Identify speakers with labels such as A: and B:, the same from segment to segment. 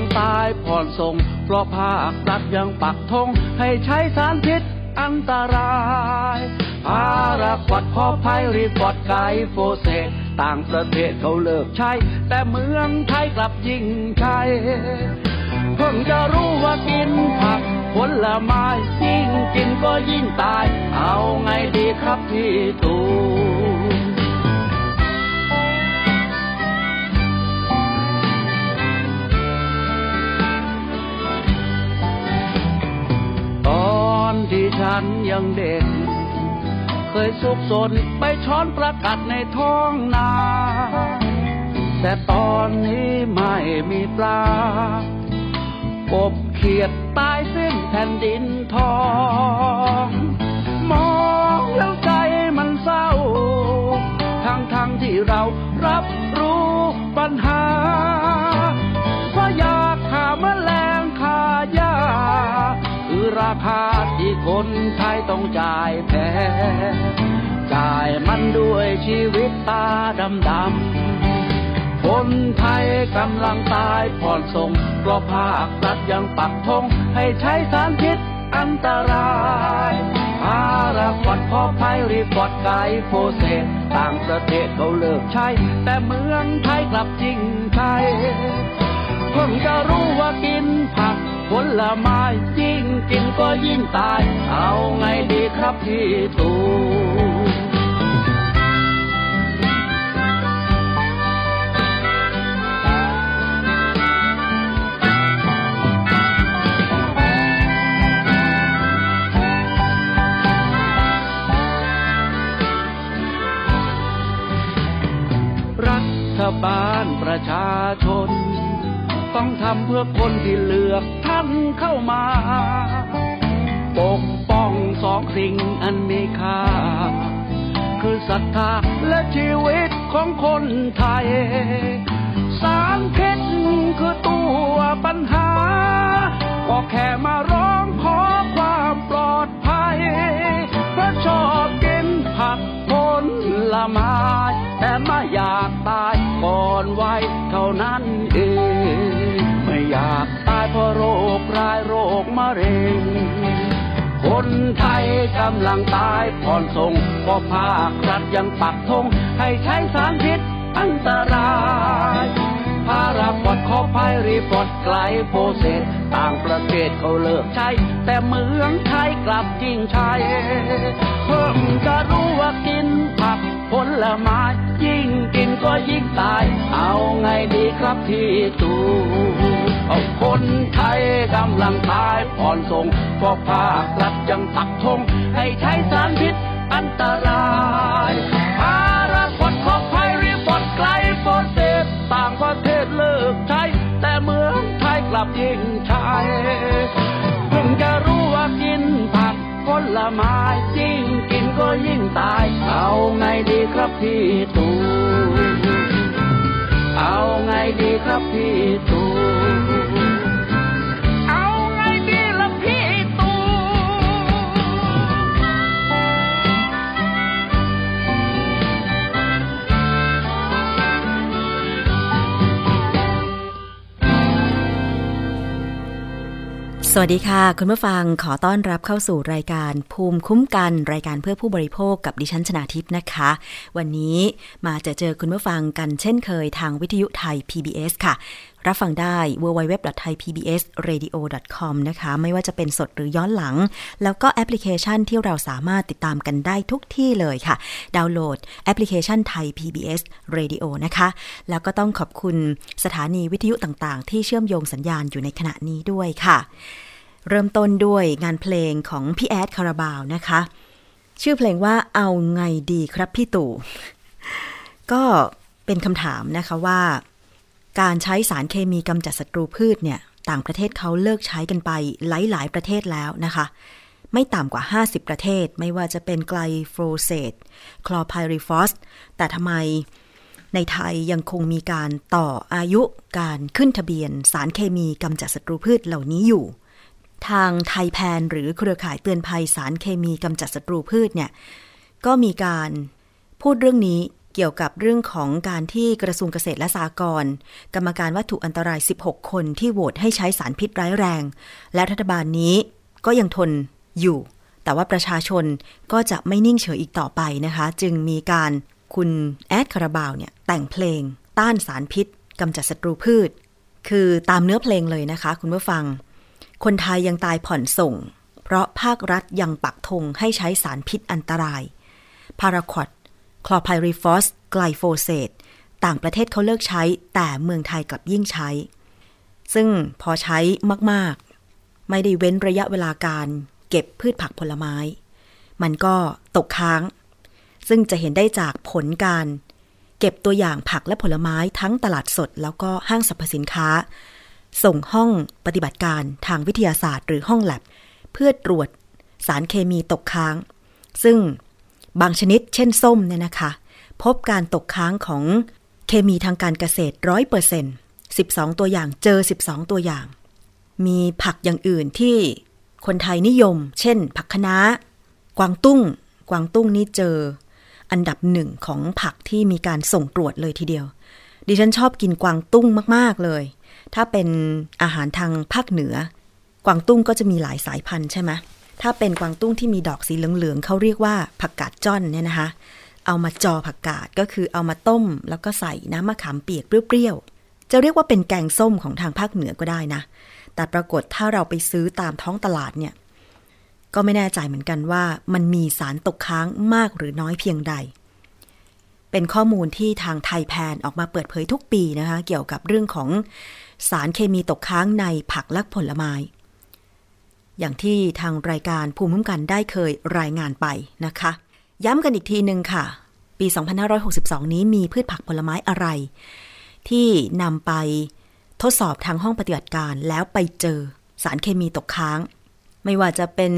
A: กำลังตายผ่อนส่ง เพราะภาครัฐยังปักธงให้ใช้สารพิษอันตรายพาราควอตคลอร์ไพริฟอสไกลโฟเซตต่างประเทศเขาเลิกใช้ แต่เมืองไทยกลับยิ่งใช้เพิ่งจะรู้ว่ากินผักผลไม้ยิ่งกินก็ยิ่งตาย เอาไงดีครับพี่ตู่ ฉันยังเด็ก เคยสุกสนไปช้อนประกัดในท้องนา แต่ตอนนี้ไม่มีปลากบเขียดตายสิ้นแผ่นดินทอง มองแล้วใจมันเศร้า ทั้งทั้งที่เรารับรู้ปัญหาเพราะอยากหาแมลงคายาคือราคา คนไทยต้องจ่ายแพงจ่ายมันด้วยชีวิตตาดำดำคนไทยกำลังตายผ่อนส่งเพราะภาครัฐยังปักธงให้ใช้สารพิษอันตรายพาราควอตคลอร์ไพริฟอสไกลโฟเซตต่างประเทศเขาเลิกใช้ แต่เมืองไทยกลับยิ่งใช้เพิ่งจะรู้ว่ากินผัก ผลไม้ยิ่งกินก็ยิ่งตาย เอาไงดีครับพี่ตูรัฐบาลประชาชน ต้องทำเพื่อคนที่เลือกท่านเข้ามา ปกป้องสองสิ่งอันมีค่า คือศรัทธาและชีวิตของคนไทย สารพิษคือตัวปัญหา ก็แค่มาร้องขอความปลอดภัยเพราะชอบกินผักผลไม้แต่ไม่อยากตายก่อนวัยเท่านั้นเอง อยากตายเพราะโรคร้ายโรคมะเร็ง คนไทยกำลังตายผ่อนส่งเพราะภาครัฐยังปักธงให้ใช้สารพิษอันตรายพาราควอตคลอร์ไพริฟอสไกลโฟเซตต่างประเทศเขาเลิกใช้ แต่เมืองไทยกลับยิ่งใช้เพิ่งจะรู้ว่ากินผักผลไม้ยิ่งกินก็ยิ่งตาย เอาไงดีครับพี่ตู เอาคนไทยกำลังตายผ่อนส่งเพราะภาครัฐยังปักธงให้ใช้สารพิษอันตรายภาระกดขอภัยรีบอดไกลโฟเซตต่างประเทศเลิกใช้ แต่เมืองไทยกลับยิ่งใช้เพิ่งจะรู้ว่ากินผักผลไม้ยิ่งกินก็ยิ่งตาย เอาไงดีครับพี่ตู เอาไงดีครับพี่ตู
B: สวัสดีค่ะ คุณผู้ฟังขอต้อนรับเข้าสู่รายการภูมิคุ้มกันรายการเพื่อผู้บริโภคกับดิฉันชนาทิพย์นะคะ วันนี้มาจะเจอคุณผู้ฟังกันเช่นเคยทางวิทยุไทย PBS ค่ะรับฟังได้ www.thaipbsradio.com นะคะ ไม่ว่าจะเป็นสดหรือย้อนหลัง แล้วก็แอปพลิเคชันที่เราสามารถติดตามกันได้ทุกที่เลยค่ะ ดาวน์โหลดแอปพลิเคชันไทย PBS Radio นะคะ แล้วก็ต้องขอบคุณสถานีวิทยุต่างๆ ที่เชื่อมโยงสัญญาณอยู่ในขณะนี้ด้วยค่ะ เริ่มต้นด้วยงานเพลงของพี่แอดคาราบาวนะคะ ชื่อเพลงว่าเอาไงดีครับพี่ตู่ก็เป็นคำถามนะคะว่า การใช้สารเคมีกำจัดศัตรูพืชเนี่ย ต่างประเทศเขาเลิกใช้กันไปหลาย ๆ ประเทศแล้วนะคะ ไม่ต่ำกว่า 50 ประเทศ ไม่ว่าจะเป็นไกลโฟเซตคลอไพริฟอส แต่ทำไมในไทยยังคงมีการต่ออายุการขึ้นทะเบียน สารเคมีกำจัดศัตรูพืชเหล่านี้อยู่ ทางไทยแพนหรือเครือข่ายเตือนภัยสารเคมีกำจัดศัตรูพืชเนี่ย ก็มีการพูดเรื่องนี้ เกี่ยวกับเรื่องของการที่กระทรวงเกษตรและสหกรณ์กรรมการวัตถุอันตราย 16 คนที่โหวตให้ใช้สารพิษร้ายแรง และรัฐบาลนี้ก็ยังทนอยู่ แต่ว่าประชาชนก็จะไม่นิ่งเฉยอีกต่อไปนะคะ จึงมีการคุณแอดคาราบาวเนี่ยแต่งเพลง ต้านสารพิษกำจัดศัตรูพืช คือตามเนื้อเพลงเลยนะคะ คุณผู้ฟัง คนไทยยังตายผ่อนส่ง เพราะภาครัฐยังปักธงให้ใช้สารพิษอันตรายพาราควอต คลอร์ไพริฟอสไกลโฟเซตต่างประเทศเขาเลิกใช้แต่เมืองไทยกลับยิ่งใช้ ซึ่งพอใช้มากๆ ไม่ได้เว้นระยะเวลาการเก็บพืชผักผลไม้ มันก็ตกค้าง ซึ่งจะเห็นได้จากผลการ เก็บตัวอย่างผักและผลไม้ทั้งตลาดสด แล้วก็ห้างสรรพสินค้า ส่งห้องปฏิบัติการทางวิทยาศาสตร์หรือห้องแลบเพื่อตรวจสารเคมีตกค้าง ซึ่ง บางชนิดเช่นส้มเนี่ยนะคะ พบการตกค้างของเคมีทางการเกษตรร้อยเปอร์เซ็นต์สิบสองตัวอย่างเจอสิบสองตัวอย่าง มีผักอย่างอื่นที่คนไทยนิยม เช่น ผักคะน้ากวางตุ้ง กวางตุ้งนี่เจอ อันดับหนึ่งของผักที่มีการส่งตรวจเลยทีเดียว ดิฉันชอบกินกวางตุ้งมาก ๆ เลย ถ้าเป็นอาหารทางภาคเหนือ กวางตุ้งก็จะมีหลายสายพันธุ์ใช่ไหม ถ้าเป็นกวางตุ้งที่มีดอกสีเหลืองๆเขาเรียกว่าผักกาดจ้อนเนี่ยนะคะ เอามาจอผักกาดก็คือเอามาต้ม แล้วก็ใส่น้ำมะขามเปียกเปรี้ยวๆจะเรียกว่าเป็นแกงส้มของทางภาคเหนือก็ได้นะ แต่ปรากฏถ้าเราไปซื้อตามท้องตลาดเนี่ย ก็ไม่แน่ใจเหมือนกันว่า มันมีสารตกค้างมากหรือน้อยเพียงใด เป็นข้อมูลที่ทางไทยแพนออกมาเปิดเผยทุกปีนะคะ เกี่ยวกับเรื่องของสารเคมีตกค้างในผักและผลไม้ อย่างที่ทางรายการภูมิคุ้มกันได้เคยรายงานไปนะคะ ย้ำกันอีกทีหนึ่งค่ะ ปี 2562 นี้มีพืชผักผลไม้อะไร ที่นำไปทดสอบทางห้องปฏิบัติการแล้วไปเจอสารเคมีตกค้าง ไม่ว่าจะเป็น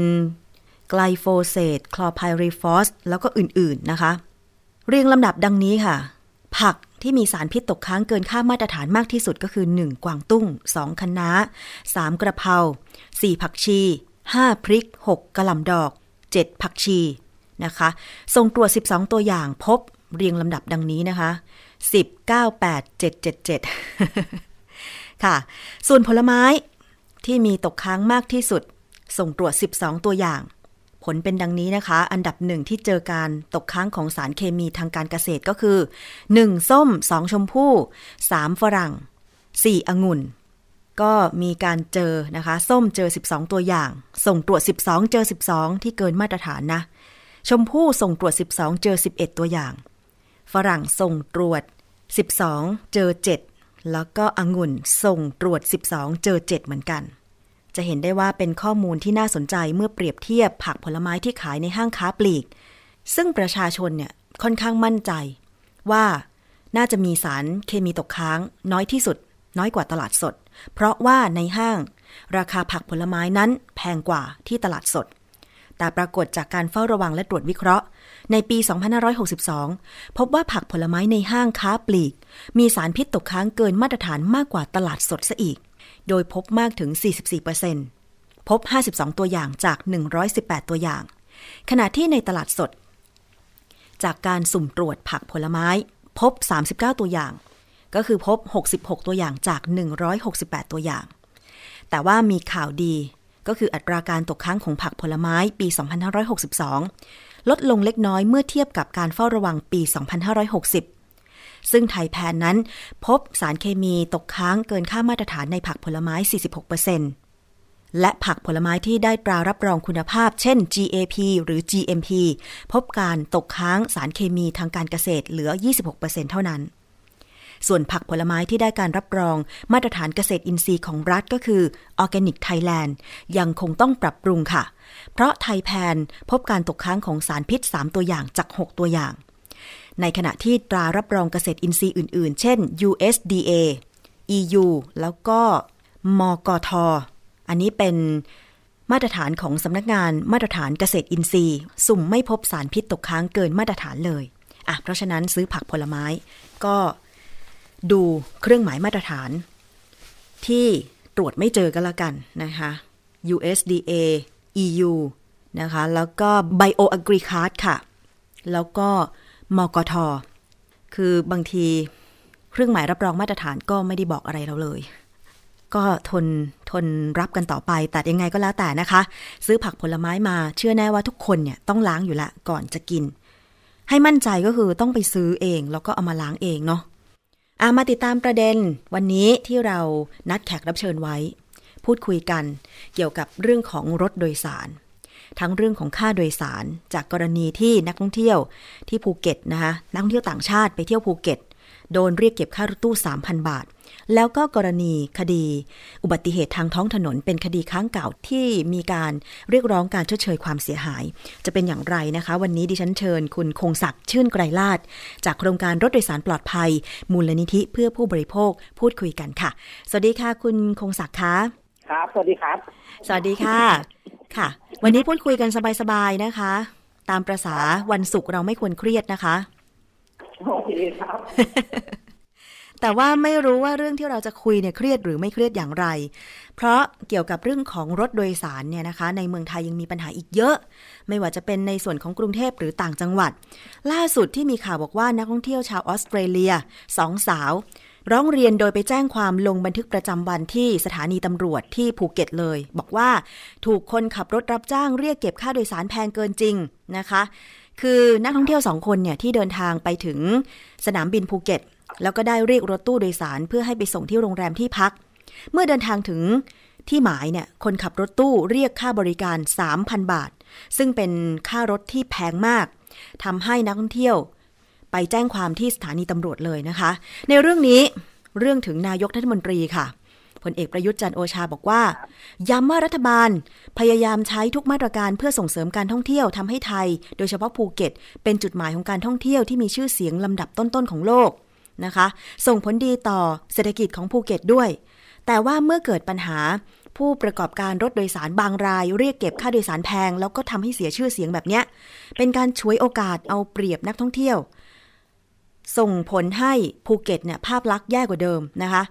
B: ไกลโฟเซตคลอร์ไพริฟอสแล้วก็อื่นๆนะคะ เรียงลำดับดังนี้ค่ะ ผัก ที่มีสารพิษตกค้างเกินค่ามาตรฐานมากที่สุดก็คือ 1. กวางตุ้ง 2. คะน้า 3. กระเพรา 4. ผักชี 5. พริก 6. กระหล่ำดอก 7. ผักชีนะคะส่งตรวจ 12 ตัวอย่างพบเรียงลำดับดังนี้นะคะ10 9 8 7 7 7 ค่ะ ส่วนผลไม้ที่มีตกค้างมากที่สุด ส่งตรวจ 12 ตัวอย่าง ผลเป็นดังนี้นะคะ อันดับหนึ่งที่เจอการตกค้างของสารเคมีทางการเกษตรก็คือ 1. ส้ม 2. ชมพู่ 3. ฝรั่ง 4. องุ่น ก็มีการเจอนะคะ ส้มเจอ 12 ตัวอย่าง ส่งตรวจ 12 เจอ 12 ที่เกินมาตรฐานนะ ชมพู่ส่งตรวจ 12 เจอ 11 ตัวอย่าง ฝรั่งส่งตรวจ 12 เจอ 7 แล้วก็องุ่นส่งตรวจ 12 เจอ 7 เหมือนกัน จะเห็นได้ว่าเป็นข้อมูลที่น่าสนใจเมื่อเปรียบเทียบผักผลไม้ที่ขายในห้างค้าปลีก ซึ่งประชาชนเนี่ยค่อนข้างมั่นใจ ว่าน่าจะมีสารเคมีตกค้าง น้อยที่สุด น้อยกว่าตลาดสด เพราะว่าในห้าง ราคาผักผลไม้นั้นแพงกว่าที่ตลาดสด แต่ปรากฏจากการเฝ้าระวังและตรวจวิเคราะห์ ในปี 2562 พบว่าผักผลไม้ในห้างค้าปลีก มีสารพิษตกค้างเกินมาตรฐานมากกว่าตลาดสดซะอีก โดยพบมากถึง 44%พบ 52 ตัวอย่างจาก 118 ตัวอย่าง ขณะที่ในตลาดสด จากการสุ่มตรวจผักผลไม้ พบ 39 ตัวอย่าง ก็คือพบ 66 ตัวอย่างจาก 168 ตัวอย่าง แต่ว่ามีข่าวดีก็คืออัตราการตกค้างของผักผลไม้ปี 2562 ลดลงเล็กน้อยเมื่อเทียบกับการเฝ้าระวังปี 2560 ซึ่งไทยแพนนั้น พบสารเคมีตกค้างเกินค่ามาตรฐานในผักผลไม้ 46%และผักผลไม้ที่ได้ตรารับรองคุณภาพ เช่น GAP หรือ GMP พบการตกค้างสารเคมีทางการเกษตรเหลือ 26%เท่านั้นส่วนผักผลไม้ที่ได้การรับรองมาตรฐานเกษตรอินทรีย์ของรัฐก็คือ Organic Thailand ยังคงต้องปรับปรุงค่ะ เพราะไทยแพนพบการตกค้างของสารพิษ 3 ตัวอย่างจาก 6 ตัวอย่าง ในขณะที่ตรารับรองเกษตรอินทรีย์อื่น ๆ เช่น USDA EU แล้วก็มกทอันนี้เป็นมาตรฐานของสำนักงานมาตรฐานเกษตรอินทรีย์ สุ่มไม่พบสารพิษตกค้างเกินมาตรฐานเลยอะเพราะฉะนั้นซื้อผักผลไม้ก็ดูเครื่องหมายมาตรฐาน ที่ตรวจไม่เจอกันละกันนะคะ USDA EU นะคะ แล้วก็ BioAgricard ค่ะ แล้วก็ มกท คือบางทีเครื่องหมายรับรองมาตรฐานก็ไม่ได้บอกอะไรเราเลย ก็ทนทนรับกันต่อไป แต่ยังไงก็แล้วแต่นะคะ ซื้อผักผลไม้มาเชื่อแน่ว่าทุกคนเนี่ยต้องล้างอยู่ละก่อนจะกิน ให้มั่นใจก็คือต้องไปซื้อเองแล้วก็เอามาล้างเองเนาะอามาติดตามประเด็นวันนี้ที่เรานัดแขกรับเชิญไว้ พูดคุยกันเกี่ยวกับเรื่องของรถโดยสาร ทั้งเรื่องของค่าโดยสาร จากกรณีที่นักท่องเที่ยวที่ภูเก็ตนะคะนักท่องเที่ยวต่างชาติไปเที่ยวภูเก็ต โดนเรียกเก็บค่ารถตู้ 3,000 บาท แล้วก็กรณีคดี อุบัติเหตุทางท้องถนน เป็นคดีค้างเก่าที่มีการเรียกร้องการชดเชยความเสียหาย จะเป็นอย่างไรนะคะ วันนี้ดิฉันเชิญคุณคงศักดิ์ชื่นไกรลาดจากโครงการรถโดยสารปลอดภัย มูลนิธิเพื่อผู้บริโภคพูดคุยกันค่ะ สวัสดีค่ะ คุณคงศักดิ์คะ
C: ครับ สวัสดีครับ
B: สวัสดีค่ะ ค่ะ วันนี้พูดคุยกันสบายๆนะคะ ตามประษาวันศุกร์เราไม่ควรเครียดนะคะ
C: โอเคครับ
B: แต่ว่าไม่รู้ว่าเรื่องที่เราจะคุยเนี่ยเครียดหรือไม่เครียดอย่างไร เพราะเกี่ยวกับเรื่องของรถโดยสารเนี่ยนะคะ ในเมืองไทยยังมีปัญหาอีกเยอะ ไม่ว่าจะเป็นในส่วนของกรุงเทพหรือต่างจังหวัด ล่าสุดที่มีข่าวบอกว่านักท่องเที่ยวชาวออสเตรเลียสองสาว ร้องเรียนโดยไปแจ้งความลงบันทึกประจำวันที่สถานีตำรวจที่ภูเก็ตเลย บอกว่าถูกคนขับรถรับจ้างเรียกเก็บค่าโดยสารแพงเกินจริงนะคะ คือนักท่องเที่ยวสองคนเนี่ยที่เดินทางไปถึงสนามบินภูเก็ต แล้วก็ได้เรียกรถตู้โดยสารเพื่อให้ไปส่งที่โรงแรมที่พัก เมื่อเดินทางถึงที่หมายเนี่ยคนขับรถตู้เรียกค่าบริการ 3,000 บาท ซึ่งเป็นค่ารถที่แพงมากทำให้นักท่องเที่ยว ไปแจ้งความที่สถานีตำรวจเลยนะคะ ในเรื่องนี้เรื่องถึงนายกรัฐมนตรีค่ะพลเอกประยุทธ์จันโอชาบอกว่า ย้ำว่ารัฐบาล พยายามใช้ทุกมาตรการเพื่อส่งเสริมการท่องเที่ยวทำให้ไทย โดยเฉพาะภูเก็ต เป็นจุดหมายของการท่องเที่ยวที่มีชื่อเสียงลำดับต้นๆของโลกนะคะ ส่งผลดีต่อเศรษฐกิจของภูเก็ตด้วย แต่ว่าเมื่อเกิดปัญหา ผู้ประกอบการรถโดยสารบางราย เรียกเก็บค่าโดยสารแพง แล้วก็ทำให้เสียชื่อเสียงแบบเนี้ยเป็นการช่วยโอกาสเอาเปรียบนักท่องเที่ยว ส่งผลให้ภูเก็ตเนี่ยภาพลักษณ์แย่กว่าเดิมนะคะ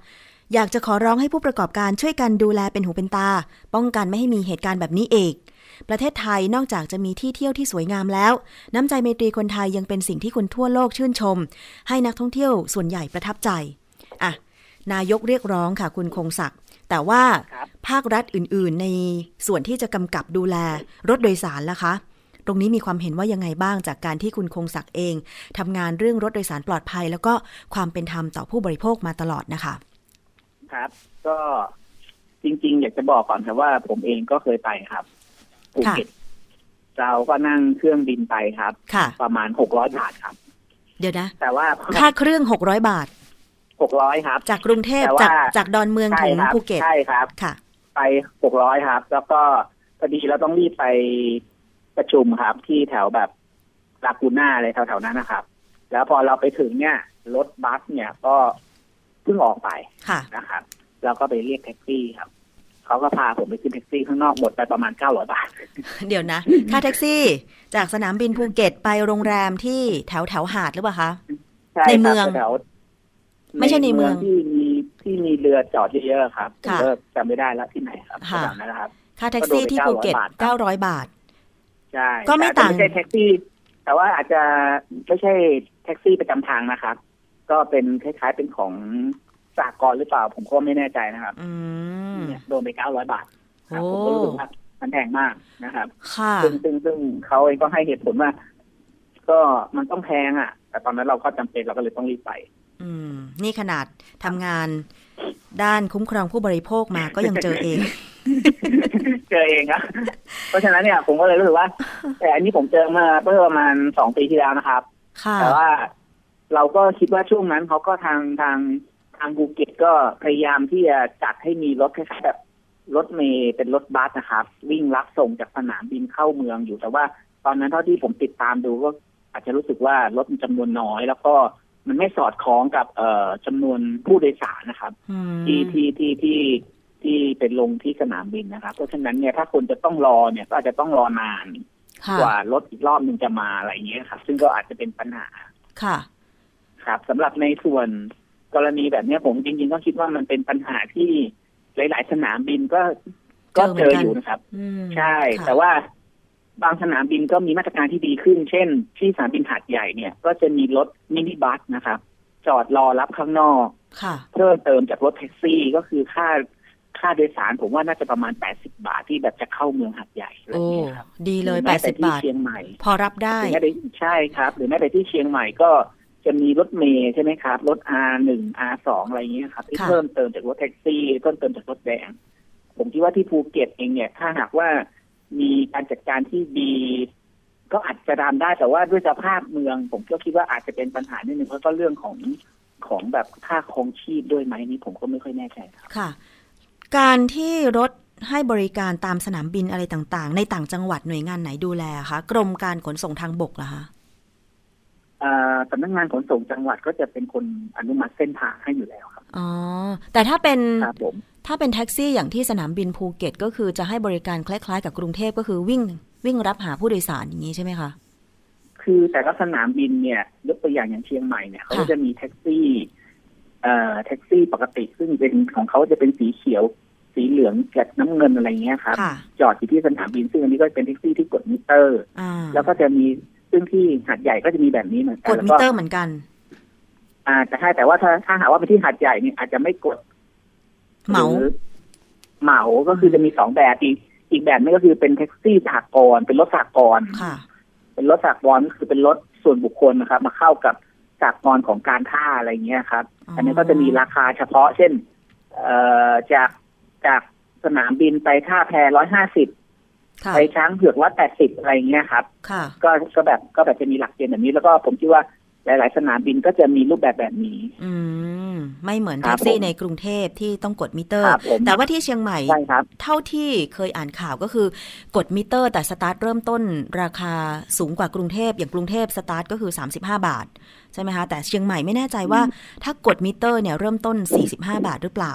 B: อยากจะขอร้องให้ผู้ประกอบการช่วยกันดูแลเป็นหูเป็นตา ป้องกันไม่ให้มีเหตุการณ์แบบนี้เองประเทศไทยนอกจากจะมีที่เที่ยวที่สวยงามแล้ว น้ำใจเมตรีคนไทยยังเป็นสิ่งที่คนทั่วโลกชื่นชม ให้นักท่องเที่ยวส่วนใหญ่ประทับใจอะนายกเรียกร้องค่ะคุณคงศักดิ์แต่ว่า
C: ครับ
B: ภาครัฐอื่น ๆ ในส่วนที่จะกำกับดูแลรถโดยสารล่ะคะ ตรงนี้มีความเห็นว่ายังไงบ้างจากการที่คุณคงศักดิ์เองทำงานเรื่องรถโดยสารปลอดภัย แล้วก็ความเป็นธรรมต่อผู้บริโภคมาตลอดนะคะ
C: ครับ ก็จริง ๆ อยากจะบอกก่อนครับว่าผมเองก็เคยไปครับภูเก็ตเราก็นั่งเครื่องบินไปครับ
B: ค่ะ
C: ประมาณหกร้อยบาทครับ
B: เดี๋ยวนะ
C: แต่ว่า
B: ค่าเครื่อง600บาท
C: หกร้อยครับ
B: จากกรุงเทพ
C: แต่ว่า
B: จากจากดอนเมือง
C: ใช่
B: ถึง
C: ครับ
B: ภูเก็ต
C: ใช่ครับ
B: ค่ะ
C: ไปหกร้อยครับ แล้วก็พอดีเราต้องรีบไป ประชุมครับที่แถวแบบลากูน่าอะไรแถวๆนั้นนะครับ แล้วพอเราไปถึงเนี่ยรถบัสเนี่ยก็เพิ่งออกไป
B: ค่ะ
C: นะครับแล้วก็ไปเรียกแท็กซี่ครับเขาก็พาผมไปขึ้นแท็กซี่ข้างนอกหมดไปประมาณเก้าร้อยบาท
B: เดี๋ยวนะ ค่าแท็กซี่จากสนามบินภูเก็ตไปโรงแรมที่แถวแถวหาดหรือเปล่าคะ
C: ใช่
B: ใน
C: ครับ
B: เมือง
C: แถว
B: ไม่ใช่ในเมือง
C: ที่มีที่มีเรือจอดเยอะๆครับผม
B: ค่ะ
C: ก็จำไม่ได้แล้วที่ไหนครับ
B: ค่ะ
C: แถวนั้นนะครับ
B: ค่าแท็กซี่ที่ภูเก็ต
C: ก็โดนไป900
B: 900บาท
C: ใช่
B: ก็ไม่
C: แต่
B: ต่าง
C: ไม่ใช่แท็กซี่ แต่ว่าอาจจะไม่ใช่แท็กซี่ประจำทางนะครับ ก็เป็นคล้ายๆเป็นของสากลหรือเปล่า ผมก็ไม่แน่ใจนะครับ
B: อืม
C: เนี่ยโดนไปเก้าร้อยบาทครับ
B: โอ้
C: ผมก็รู้สึกว่ามันแพงมากนะครับ
B: ค่ะ
C: ซึ่งซึ่งซึ่งเขาเองก็ให้เหตุผลว่า ก็มันต้องแพงอะ แต่ตอนนั้นเราก็จำเป็นเราก็เลยต้องรีบไป
B: อืม นี่ขนาดทำงานด้านคุ้มครองผู้บริโภคมาก็ยังเจอเอง
C: เจอเองครับเพราะฉะนั้นเนี่ยผมก็เลยรู้สึกว่า แต่อันนี้ผมเจอมาเมื่อประมาณสองปีที่แล้วนะครับ
B: ค่ะ
C: แต่ว่าเราก็คิดว่าช่วงนั้นเขาก็ทางทางทางภูเก็ตก็พยายามที่จะจัดให้มีรถคล้ายๆแบบรถเมย์เป็นรถบัสนะครับ วิ่งรับส่งจากสนามบินเข้าเมืองอยู่แต่ว่า ตอนนั้นเท่าที่ผมติดตามดูก็อาจจะรู้สึกว่ารถมันจำนวนน้อย แล้วก็มันไม่สอดคล้องกับเอ่อจำนวนผู้โดยสารนะครับ
B: อืม
C: ที่ที่ที่ที่ ที่เป็นลงที่สนามบินนะครับ เพราะฉะนั้นเนี่ยถ้าคนจะต้องรอเนี่ยก็อาจจะต้องรอนาน
B: ค่ะ
C: กว่ารถอีกรอบหนึ่งจะมาอะไรอย่างเงี้ยครับ ซึ่งก็อาจจะเป็นปัญหา
B: ค่ะ
C: ครับสำหรับในส่วนกรณีแบบเนี้ยผมจริงๆก็คิดว่ามันเป็นปัญหาที่หลายๆ สนามบินก็ก็เจออยู่นะครับ
B: อืม
C: ใช่
B: ค่ะ
C: แต่ว่าบางสนามบินก็มีมาตรการที่ดีขึ้น เช่น ที่สนามบินหาดใหญ่เนี่ย ก็จะมีรถมินิบัสนะครับ จอดรอรับข้างนอก
B: ค่ะ
C: เพิ่มเติมจากรถแท็กซี่ก็คือค่า ค่าโดยสารผมว่าน่าจะประมาณ 80 บาทที่แบบจะเข้าเมืองหาดใหญ่อะไร
B: โอ้
C: เงี้ยครับ
B: ดีเลย
C: หรือ
B: แป
C: ม้
B: ด
C: แต่
B: สิบ
C: ที่
B: บาท
C: เชียงใหม่
B: พอรับได้
C: หรือแม้แต่ใช่ครับ หรือแม้แต่ที่เชียงใหม่ก็จะมีรถเมย์ใช่ไหมครับ รถ R หนึ่ง R สองอะไรเงี้ยครับที่
B: ค่ะ
C: เพิ่มเติมจากรถแท็กซี่เพิ่มเติมจากรถแดง ผมคิดว่าที่ภูเก็ตเองเนี่ย ถ้าหากว่ามีการจัดการที่ดี ก็อาจจะตามได้แต่ว่าด้วยสภาพเมือง ผมก็คิดว่าอาจจะเป็นปัญหานิดนึงเพราะก็เรื่องของของแบบค่าครองชีพด้วยไหมนี่ผมก็ไม่ค่อยแน่ใจครับ
B: ค่ะ การที่รถให้บริการตามสนามบินอะไรต่างๆ ในต่างจังหวัดหน่วยงานไหนดูแลคะกรมการขนส่งทางบกเหรอคะ
C: อ่าสำนักงานขนส่งจังหวัดก็จะเป็นคนอนุมัติเส้นทางให้อยู่แล้วครับ
B: อ๋อแต่ถ้าเป็น
C: ครับผม
B: ถ้าเป็นแท็กซี่อย่างที่สนามบินภูเก็ต ก็คือจะให้บริการคล้ายๆ กับกรุงเทพก็คือวิ่งวิ่งรับหาผู้โดยสารอย่างนี้ใช่ไหมคะ
C: คือแต่ละสนามบินเนี่ยยกตัวอย่างอย่างเชียงใหม่เนี่ยเขาก็จะมีแท็กซี่เอ่อ แท็กซี่ปกติซึ่งเป็นของเขาจะเป็นสีเขียว สีเหลืองกับน้ำเงินอะไรเงี้ยครับ
B: ค่ะ
C: จอดอยู่ที่สนามบิน ซึ่งอันนี้ก็เป็นแท็กซี่ที่กดมิเตอร์
B: อ่า
C: แล้วก็จะมีซึ่งที่หาดใหญ่ก็จะมีแบบนี้เหมือนกันแล้ว
B: ก็
C: กดมิ
B: เตอร์เหมือนกัน
C: อ่าแต่ใช่แต่ว่าถ้าถ้าหากว่าเป็นที่หาดใหญ่เนี่ยอาจจะไม่กด
B: เหมา
C: รือเหมาก็คือจะมีสองแบบอีกอีกแบบนึงก็คือเป็นแท็กซี่สหกรณ์เป็นรถสหกรณ์
B: ค่ะ
C: เป็นรถสหกรณ์ก็คือเป็นรถส่วนบุคคลนะครับ มาเข้ากับ สหกรณ์ของการท่าอะไรเงี้ยครับ
B: อ๋ออั
C: อันนี้ก็จะมีราคาเฉพาะ เช่น เอ่อจากจากสนามบินไปท่าแพร้อยห้าสิบ
B: ค่ะ
C: ไปช้างเผือกร้อยแปดสิบอะไรเงี้ยครับ
B: ค่ะ
C: ก็ก็แบบก็แบบจะมีหลักเกณฑ์แบบนี้ แล้วก็ผมคิดว่าหลาย ๆ สนามบินก็จะมีรูปแบบแบบนี้
B: อืม ไม่เหมือน
C: ครั
B: แท็กซี่
C: ผม
B: ในกรุงเทพที่ต้องกดมิเตอร์
C: ครับผม
B: แต่ว่าที่เชียงใหม่
C: ใช่ครับ
B: เท่าที่เคยอ่านข่าวก็คือกดมิเตอร์ แต่สตาร์ทเริ่มต้นราคาสูงกว่ากรุงเทพอย่างกรุงเทพสตาร์ทก็คือ 35 บาท ใช่ไหมคะแต่เชียงใหม่ไม่แน่ใจว่า ถ้ากดมิเตอร์เนี่ยเริ่มต้น 45 บาทหรือเปล่า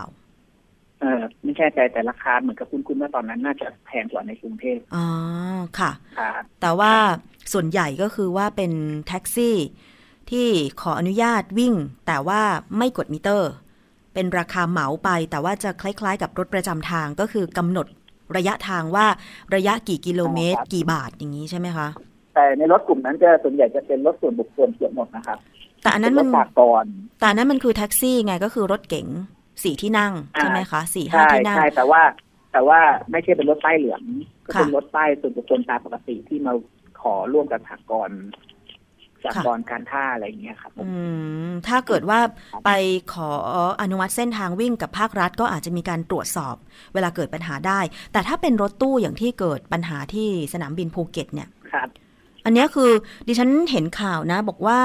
C: เออไม่แน่ใจแต่ราคาเหมือนกับคุณคุณว่าตอนนั้นน่าจะแพงกว่าในกรุงเทพ
B: อ๋อค่ะ
C: ครับ
B: แต่ว่าส่วนใหญ่ก็คือว่าเป็นแท็กซี่ที่ขออนุญาตวิ่ง แต่ว่าไม่กดมิเตอร์ เป็นราคาเหมาไป แต่ว่าจะคล้ายๆ กับรถประจำทางก็คือกำหนดระยะทางว่าระยะกี่กิโลเมตร กี่บาทอย่างนี้ใช่ไหมคะ
C: แต่ในรถกลุ่มนั้นจะส่วนใหญ่จะเป็นรถส่วนบุคคลเกือบหมดนะครับ
B: แต่อันนั้น
C: เป็
B: มัน
C: รถสากล
B: แต่อันนั้นมันคือแท็กซี่ไงก็คือรถเก๋งสี่ที่นั่ง
C: อ่า
B: ใช่ไหมคะสี่ห้า
C: ใช่
B: ที่นั่ง
C: ใช่แต่ว่า แต่ว่าไม่ใช่เป็นรถป้ายเหลืองก็เป็น
B: ค่ะ
C: รถป้ายส่วนบุคคลตามปกติที่มาขอร่วมกับสากลสากลการท่าอะไรอย่างเงี้ยครับผม
B: อืมถ้าเกิดว่าไปขออนุมัติเส้นทางวิ่งกับภาครัฐ ก็อาจจะมีการตรวจสอบ เวลาเกิดปัญหาได้ แต่ถ้าเป็นรถตู้อย่างที่เกิดปัญหาที่สนามบินภูเก็ตเนี่ย
C: ครับ
B: อันเนี้ยคือดิฉันเห็นข่าวนะ บอกว่า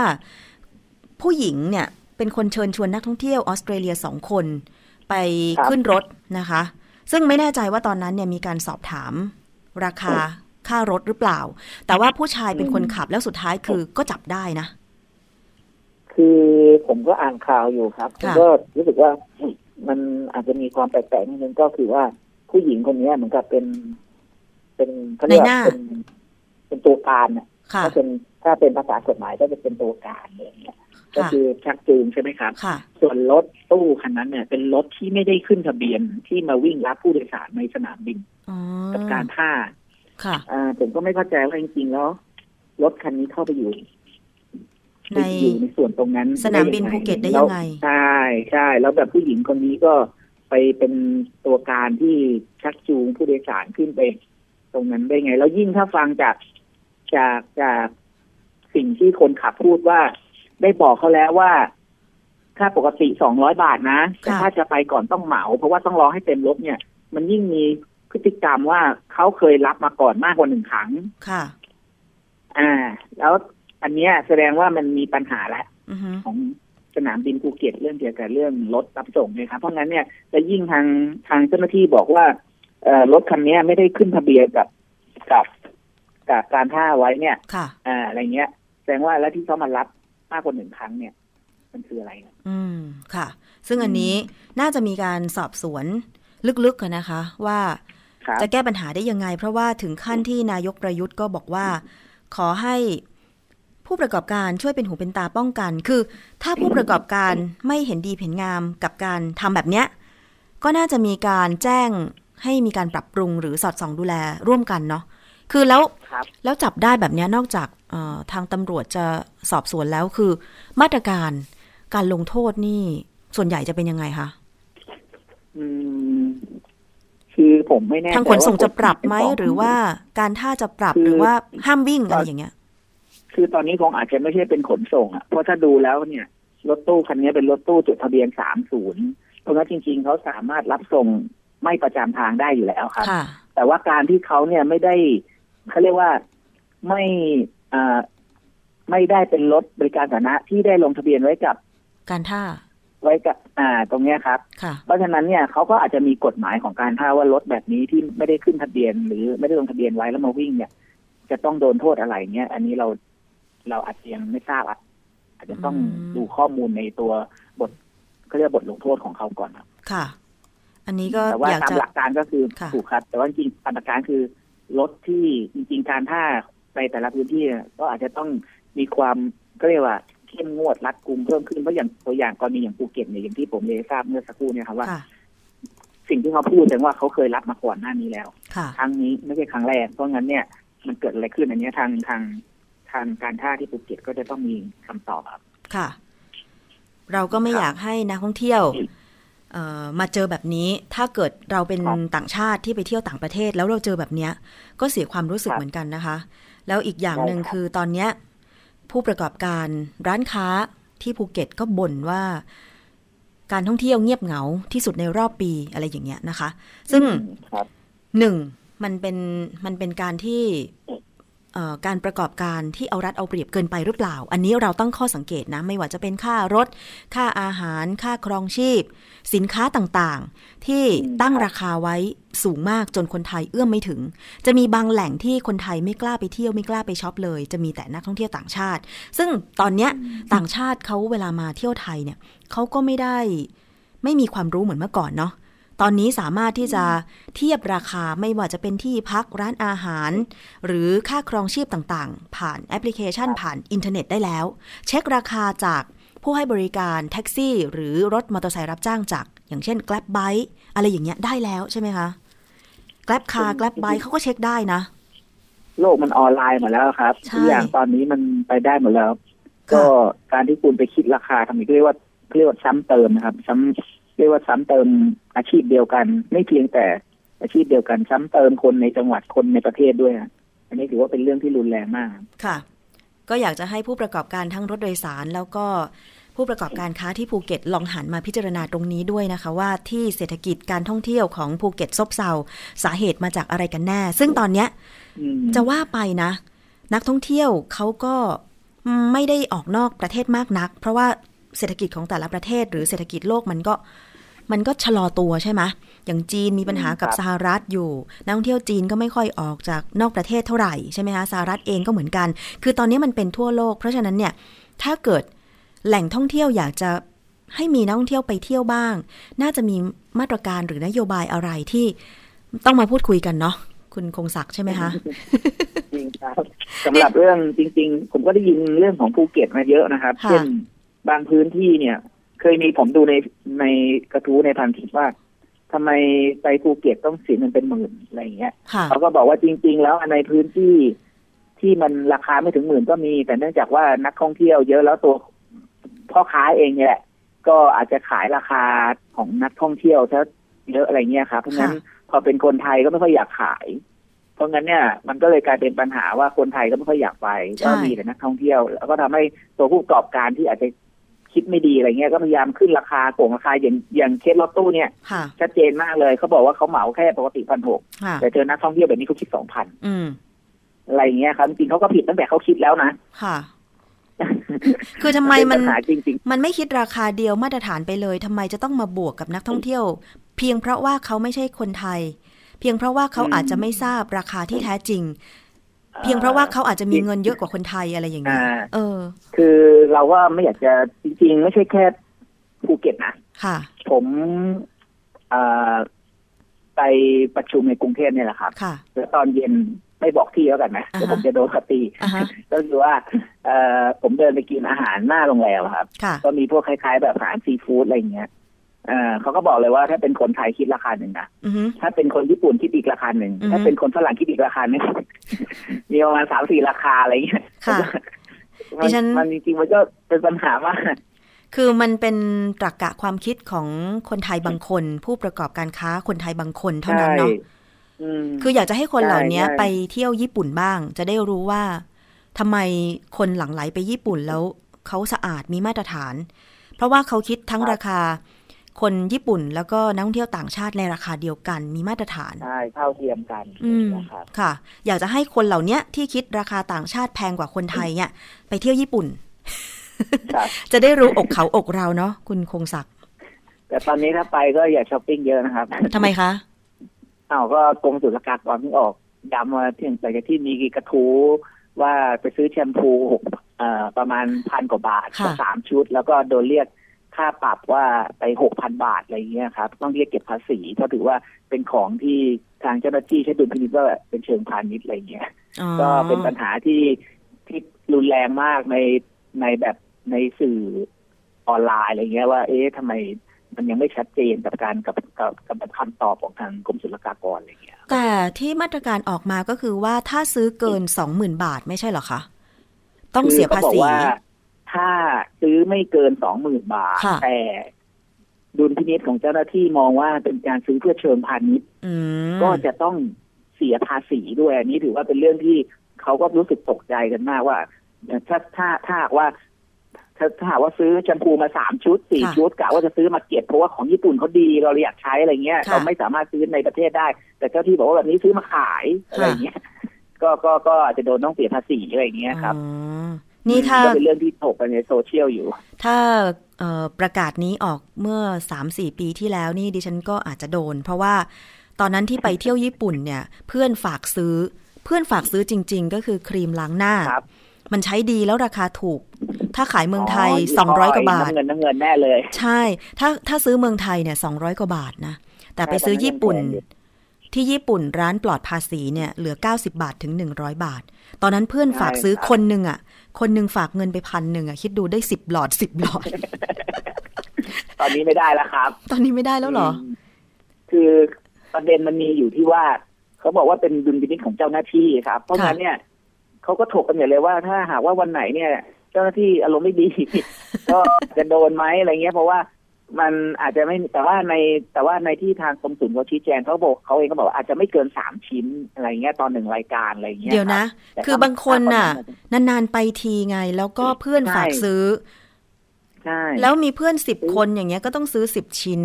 B: ผู้หญิงเนี่ยเป็นคนเชิญชวนนักท่องเที่ยวออสเตรเลียสองคน ไป
C: ครับ
B: ขึ้นรถนะคะ ซึ่งไม่แน่ใจว่าตอนนั้นเนี่ยมีการสอบถามราคาค่ารถหรือเปล่า แต่ว่าผู้ชายเป็นคนขับแล้วสุดท้ายคือก็จับได้นะ
C: คือผมก็อ่านข่าวอยู่ครับผม
B: ค่ะ
C: ก็รู้สึกว่ามันอาจจะมีความแปลกๆนิดนึงก็คือว่าผู้หญิงคนนี้เหมือนกับเป็น เป็นเขาเรียกว่าเป็นเป็นตัวการเนี่ย
B: ค่ะ
C: ถ้าเป็นถ้าเป็นภาษากฎหมายก็จะเป็นตัวการอะไรอย่างเงี้ยก็
B: ค่ะ
C: คือชักจูงใช่ไหมครับ
B: ค่ะ
C: ส่วนรถตู้คันนั้นเนี่ย เป็นรถที่ไม่ได้ขึ้นทะเบียนที่มาวิ่งรับผู้โดยสารในสนามบิน
B: อ๋อ
C: กับการท่า
B: ค่ะ
C: อ่าผมก็ไม่เข้าใจว่าจริงๆแล้วรถคันนี้เข้าไปอยู่
B: ใน
C: อยู่ในส่วนตรงนั้น
B: สนามบินภูเก็ตได้ยังไง
C: แล้วใช่ใช่แล้วแบบผู้หญิงคนนี้ก็ไปเป็นตัวการที่ชักจูงผู้โดยสารขึ้นไป ตรงนั้นได้ไง แล้วยิ่งถ้าฟังจาก จากจากสิ่งที่คนขับพูดว่า ได้บอกเขาแล้วว่าค่าปกติสองร้อยบาทนะแต่
B: ค่ะ
C: ถ้าจะไปก่อนต้องเหมา เพราะว่าต้องรอให้เต็มรถเนี่ย มันยิ่งมีพฤติกรรมว่าเขาเคยรับมาก่อนมากกว่าหนึ่งครั้ง
B: ค่ะ
C: อ่า แล้วอันเนี้ยแสดงว่ามันมีปัญหาแล้ว
B: อือฮึ
C: ของสนามบินภูเก็ตเรื่องเกี่ยวกับเรื่องรถรับส่งเนี่ยครับ เพราะงั้นเนี่ยจะยิ่งทางทางเจ้าหน้าที่บอกว่าเอ่อรถคันเนี้ยไม่ได้ขึ้นทะเบียนกับกับ กับการท่าไว้เนี่ย
B: ค่ะ
C: อ่าอะไรเงี้ย แสดงว่าแล้วที่เขามารับมากกว่าหนึ่งครั้งเนี่ย มันคืออะไรนะ
B: อืมค่ะ ซึ่งอันนี้น่าจะมีการสอบสวนลึกๆกันนะคะ ว่า
C: ครับ
B: จะแก้ปัญหาได้ยังไง เพราะว่าถึงขั้นที่นายกประยุทธ์ก็บอกว่า ขอให้ผู้ประกอบการช่วยเป็นหูเป็นตาป้องกัน คือ ถ้าผู้ประกอบการไม่เห็นดีเห็นงามกับการทำแบบเนี้ย ก็น่าจะมีการแจ้งให้มีการปรับปรุงหรือสอดส่องดูแลร่วมกันเนาะ คือแล้ว
C: ครับ
B: แล้วจับได้แบบเนี้ยนอกจากเอ่อทางตำรวจจะสอบสวนแล้วคือ มาตรการการลงโทษนี่ ส่วนใหญ่จะเป็นยังไงคะ
C: อืมคือผมไม่แน่ใจ
B: ทางขนส่งจะปรับไหม
C: ว่า
B: หรือว่าการท่าจะปรับ
C: คือ
B: หรือว่าห้ามวิ่งอะไรอย่างเงี้ย
C: คือตอนนี้คงอาจจะไม่ใช่เป็นขนส่งอะเพราะถ้าดูแล้วเนี่ยรถตู้คันนี้เป็นรถตู้จดทะเบียนสามศูนย์เพราะงั้นจริง ๆ เขาสามารถรับส่งไม่ประจำทางได้อยู่แล้วครับ
B: ค่ะ
C: แต่ว่าการที่เขาเนี่ยไม่ได้ เขาเรียกว่าไม่อ่าไม่ได้เป็นรถบริการสาธารณะที่ได้ลงทะเบียนไว้กับ
B: การท่า
C: ไว้กับ อ่า ตรงเนี้ยครับ
B: ค่ะ
C: เพราะฉะนั้นเนี่ยเขาก็อาจจะมีกฎหมายของการท่าว่ารถแบบนี้ที่ไม่ได้ขึ้นทะเบียน หรือไม่ได้ลงทะเบียนไว้แล้วมาวิ่งเนี่ย จะต้องโดนโทษอะไรเนี่ยอันนี้เราเราอาจจะยังไม่ทราบอะอาจจะต้อง
B: อืม
C: ดูข้อมูลในตัวบทเขาเรียกบทลงโทษของเขาก่อนครับ
B: ค่ะ อันนี้ก็
C: แต่ว่า
B: อยาก
C: ตาม
B: จะ
C: หลักการก็คือ
B: ค่ะ
C: ถูกครับ แต่ว่าจริงๆตามหลักการคือ รถที่จริง ๆ การท่าไปแต่ละพื้นที่เนี่ยก็อาจจะต้องมีความก็เรียกว่าเข้มงวดรัดกุมเพิ่มขึ้นเพราะอย่างตัวอย่างกรณีอย่างภูเก็ตเนี่ยอย่างที่ผมเรียนทราบเมื่อสักครู่เนี่ยครับว่า
B: ค่ะ
C: สิ่งที่เขาพูดแสดงว่าเขาเคยรับมาก่อนหน้านี้แล้ว
B: ค่ะ
C: ครั้งนี้ไม่ใช่ครั้งแรกเพราะงั้นเนี่ยมันเกิดอะไรขึ้นอันเนี้ยทางทางทางการท่าที่ภูเก็ตก็จะต้องมีคำตอบครับ
B: ค่ะ เราก็ไม่
C: ครับ
B: อยากให้นักท่องเที่ยวเอ่อ มาเจอแบบนี้ถ้าเกิดเราเป็น
C: ครับ
B: ต่างชาติที่ไปเที่ยวต่างประเทศ แล้วเราเจอแบบเนี้ย ก็เสียความรู้สึก
C: ครับ
B: เหมือนกันนะคะ แล้วอีกอย่างหนึ่ง
C: ใช่ครับ
B: คือตอนเนี้ยผู้ประกอบการร้านค้าที่ภูเก็ตก็บ่นว่าการท่องเที่ยวเงียบเหงาที่สุดในรอบปีอะไรอย่างเงี้ยนะคะ ซึ่ง
C: ครับ
B: หนึ่งมันเป็นมันเป็นการที่เอ่อ การประกอบการที่เอารัดเอาเปรียบเกินไปหรือเปล่า อันนี้เราตั้งข้อสังเกตนะ ไม่ว่าจะเป็นค่ารถ ค่าอาหาร ค่าครองชีพ สินค้าต่างๆ ที่
C: อืม
B: ตั้ง
C: ครับ
B: ราคาไว้สูงมากจนคนไทยเอื้อมไม่ถึง จะมีบางแหล่งที่คนไทยไม่กล้าไปเที่ยวไม่กล้าไปช็อปเลย จะมีแต่นักท่องเที่ยวต่างชาติ ซึ่งตอนเนี้ยต่างชาติเขาเวลามาเที่ยวไทยเนี่ยเขาก็ไม่ได้ไม่มีความรู้เหมือนเมื่อก่อนเนาะ ตอนนี้สามารถที่จะเทียบราคาไม่ว่าจะเป็นที่พักร้านอาหาร หรือค่าครองชีพต่างๆ ผ่านแอปพลิเคชันผ่านอินเทอร์เน็ตได้แล้ว เช็คราคาจากผู้ให้บริการแท็กซี่ หรือรถมอเตอร์ไซค์รับจ้างจาก อย่างเช่น Grab Bike อะไรอย่างเงี้ยได้แล้วใช่ไหมคะ Grab Car Grab Bike เขาก็เช็คได้นะ
C: โลกมันออนไลน์หมดแล้วครับ
B: ใช่
C: ทุกอย่างตอนนี้มันไปได้หมดแล้ว
B: ค่ะ
C: ก็การที่คุณไปคิดราคาทำไมเรียกว่าเรียกว่าซ้ำเติมนะครับ ซ้ำเรียกว่าซ้ำเติม อาชีพเดียวกัน ไม่เพียงแต่อาชีพเดียวกันซ้ำเติมคนในจังหวัดคนในประเทศด้วยอะอันนี้ถือว่าเป็นเรื่องที่รุนแรงมาก
B: ค่ะ ก็อยากจะให้ผู้ประกอบการทั้งรถโดยสารแล้วก็ผู้ประกอบการค้าที่ภูเก็ตลองหันมาพิจารณาตรงนี้ด้วยนะคะ ว่าที่เศรษฐกิจการท่องเที่ยวของภูเก็ตซบเซาสาเหตุมาจากอะไรกันแน่ ซึ่งตอนเนี้ย
C: อืม
B: จะว่าไปนะ นักท่องเที่ยวเขาก็ไม่ได้ออกนอกประเทศมากนัก เพราะว่าเศรษฐกิจของแต่ละประเทศ หรือเศรษฐกิจโลกมันก็ มันก็ชะลอตัวใช่ไหมอย่างจีนมีปัญหากับ
C: ครับ
B: สหรัฐอยู่ นักท่องเที่ยวจีนก็ไม่ค่อยออกจากนอกประเทศเท่าไหร่ใช่ไหมคะสหรัฐเองก็เหมือนกัน คือตอนนี้มันเป็นทั่วโลก เพราะฉะนั้นเนี่ยถ้าเกิดแหล่งท่องเที่ยวอยากจะให้มีนักท่องเที่ยวไปเที่ยวบ้าง น่าจะมีมาตรการหรือนโยบายอะไรที่ต้องมาพูดคุยกันเนาะคุณคงศักดิ์ใช่ไหมคะ
C: จริงครับสำหรับเรื่องจริง ๆ ผมก็ได้ยินเรื่องของภูเก็ตมาเยอะนะครับ
B: ค่ะ
C: เช่นบางพื้นที่เนี่ย เคยมีผมดูในในกระทู้ในพันทิปว่าทำไมไปภูเก็ตต้องเสียเงินเป็นหมื่นอะไรอย่างเงี้ย
B: ค่ะ
C: เขาก็บอกว่าจริง ๆ แล้วในพื้นที่ที่มันราคาไม่ถึงหมื่นก็มี แต่เนื่องจากว่านักท่องเที่ยวเยอะแล้วตัวพ่อค้าเองเนี่ยแหละก็อาจจะขายราคาของนักท่องเที่ยวซะเยอะอะไรเงี้ยครับเพราะงั้น
B: ค่ะ
C: พอเป็นคนไทยก็ไม่ค่อยอยากขาย เพราะงั้นเนี่ยมันก็เลยกลายเป็นปัญหาว่าคนไทยก็ไม่ค่อยอยากไป
B: ใช่
C: ก็มีแต่นักท่องเที่ยว แล้วก็ทำให้ตัวผู้ประกอบการที่อาจจะ คิดไม่ดีอะไรเงี้ยก็พยายามขึ้นราคาโกงราคาอย่างอย่างเคสรถตู้เนี่ย
B: ค่ะ
C: ชัดเจนมากเลยเขาบอกว่าเขาเหมาแค่ปกติพันหก
B: ค่ะ
C: แต่เจอนักท่องเที่ยวแบบนี้เขาคิดสองพัน
B: อืม
C: อะไรอย่างเงี้ยครับจริงๆเขาก็ผิดตั้งแต่เขาคิดแล้วนะ
B: ค่ะ คือทำไมมัน
C: เป็ปัญหาจริง
B: มันไม่คิดราคาเดียวมาตรฐานไปเลยทำไมจะต้องมาบวกกับนักท่องเที่ยว เพียงเพราะว่าเขาไม่ใช่คนไทย เพียงเพราะว่าเขาอาจจะไม่ทราบราคาที่แท้จริง
C: ๆ
B: เพียงเพราะว่าเขาอาจจะมีเงินเยอะกว่าคนไทยอะไรอย่างเงี้ย
C: อ่า
B: เออ
C: คือเราว่าไม่อยากจะจริง ๆ ไม่ใช่แค่ภูเก็ตนะ
B: ค่ะ
C: ผมเอ่อไปประชุมในกรุงเทพเนี่ยแหละครับ
B: ค่ะ
C: แล้วตอนเย็นไม่บอกที่แล้วกันนะ
B: อ่าฮะ
C: เดี๋ยวผมจะโดนคตี
B: อะฮะ
C: ก็คือว่าเอ่อผมเดินไปกินอาหารหน้าโรงแรมครับ
B: ค่ะ
C: ก็มีพวกคล้าย ๆ แบบอาหารซีฟู้ดอะไรอย่างเงี้ย เอ่อเขาก็บอกเลยว่าถ้าเป็นคนไทยคิดราคาหนึ่งนะ
B: อือฮึ
C: ถ้าเป็นคนญี่ปุ่นคิดอีกราคาหนึ่ง
B: อือฮึ
C: ถ้าเป็นคนฝรั่งคิดอีกราคาหนึงมีประมาณสามสี่ราคาอะไรอย่างเงี้ย
B: ค่ะ
C: มั
B: ดิฉัน
C: มันจริงๆมันก็เป็นปัญหามาก
B: คือมันเป็นตรรกะความคิดของคนไทยบางคน ผู้ประกอบการค้าคนไทยบางคนเท่านั้นเนาะ
C: อืม
B: คืออยากจะให้คนเหล่านี้
C: ใช่
B: ไปเที่ยวญี่ปุ่นบ้าง จะได้รู้ว่าทำไมคนหลั่งไหลไปญี่ปุ่นแล้วเขาสะอาดมีมาตรฐาน เพราะว่าเขาคิดทั้งราคา คนญี่ปุ่นแล้วก็นักท่องเที่ยวต่างชาติในราคาเดียวกัน มีมาตรฐาน
C: ใช่เท่าเทียมกัน
B: อืม
C: นะครับ
B: ค่ะ อยากจะให้คนเหล่านี้ที่คิดราคาต่างชาติแพงกว่าคนไทยเนี่ย ไปเที่ยวญี่ปุ่น
C: ครับ
B: จะได้รู้อกเขาอกเราเนาะคุณคงศักดิ์
C: แต่ตอนนี้ถ้าไปก็อย่าช้อปปิ้งเยอะนะครับ
B: ทำไมคะ
C: อ้าวก็กรมศุลกากรเพิ่งออกย้ำว่าที่หลังจากที่มีกระทู้ว่าไปซื้อแชมพูหกเอ่อประมาณพันกว่าบาท
B: ค่ะ
C: สามชุด แล้วก็โดนเรียก ค่าปรับว่าไปหกพันบาทอะไรเงี้ยครับ ต้องเรียกเก็บภาษีเพราะถือว่าเป็นของที่ทางเจ้าหน้าที่ใช้ดุลพินิจว่าเป็นเชิงพาณิชย์อะไรเงี้ย
B: อ๋อ
C: ก็เป็นปัญหาที่ที่รุนแรงมากในในแบบในสื่อออนไลน์อะไรเงี้ยว่า เอ๊ะทำไมมันยังไม่ชัดเจนกับการกับกับกับคำตอบของทางกรมศุลกากรอะไรเงี้ย
B: แต่ที่มาตรการออกมาก็คือว่าถ้าซื้อเกินสองหมื่นบาทไม่ใช่เหรอคะ ต้องเสียภา
C: คือขบ
B: ษี
C: อกว่า ถ้าซื้อไม่เกินสองหมื่นบาท
B: ค่ะ
C: แต่ดุลพินิจของเจ้าหน้าที่มองว่าเป็นการซื้อเพื่อเชิงพาณิชย์
B: อืม
C: ก็จะต้องเสียภาษีด้วยอันนี้ถือว่าเป็นเรื่องที่เขาก็รู้สึกตกใจกันมากว่า ถ้าถ้าถ้าหากว่า ถ้าถ้าหากว่าซื้อแชมพูมาสามชุดสี่ชุดกะว่าจะซื้อมาเก็บเพราะว่าของญี่ปุ่นเขาดีเราเลยอยากใช้อะไรเงี้ย เราไม่สามารถซื้อในประเทศได้ แต่เจ้าที่บอกว่าแบบนี้ซื้อมาขายอะไรเงี้ย ก็ก็ก็อาจจะโดนต้องเสียภาษีอะไรเงี้ยครับ
B: อ๋อ นี่ถ้า
C: ก็เป็นเรื่องที่ถกกันในโซเชียลอยู่
B: ถ้าเอ่อประกาศนี้ออกเมื่อ3-4ปีที่แล้วนี่ดิฉันก็อาจจะโดน เพราะว่าตอนนั้นที่ไปเที่ยวญี่ปุ่นเนี่ย เพื่อนฝากซื้อ เพื่อนฝากซื้อจริง ๆ ก็คือครีมล้างหน้า
C: ครับ
B: มันใช้ดีแล้วราคาถูก ถ้าขายเมืองไทย
C: ยี่ห้
B: 200กว่าบาท
C: น้ำเงินน้ำเงินแน่เลย
B: ใช่ ถ้าถ้าซื้อเมืองไทยเนี่ย200กว่าบาทนะ แต่ไปซื้อญี่ปุ่น
C: ใช่ตอนนั้นยังแพงอยู่
B: ที่ญี่ปุ่นร้านปลอดภาษีเนี่ยเหลือ 90 บาทถึง 100 บาท ตอนนั้นเพื่อนฝากซื้อคนหนึ่งอะ คนหนึ่งฝากเงินไปพันหนึ่งอะคิดดูได้10หลอด10หลอด
C: ตอนนี้ไม่ได้แล้วครับ
B: ตอนนี้ไม่ได้แล้วเหรอ
C: มคือประเด็นมันมีอยู่ที่ว่า เขาบอกว่าเป็นดุลพินิจของเจ้าหน้าที่ครับ เพราะงั้นเนี่ยเขาก็ถกกันอย่างเลยว่าถ้าหากว่าวันไหนเนี่ย เจ้าหน้าที่อารมณ์ไม่ดี ก็จะโดนไหมอะไรเงี้ยเพราะว่า มันอาจจะไม่แต่ว่าในแต่ว่าในที่ทางกรมศุลเขาชี้แจงเขาบอกเขาเองก็บอกว่าอาจจะไม่เกินสามชิ้นอะไรเงี้ยตอนหนึ่งรายการอะไรเงี้ย
B: เดี๋ยวนะ
C: แต่
B: คือบางคนน่ะ นานๆไปทีไง แล้วก็เพื่อนฝากซื้อ
C: ใช่
B: แล้วมีเพื่อนสิบคนอย่างเงี้ยก็ต้องซื้อสิบชิ้น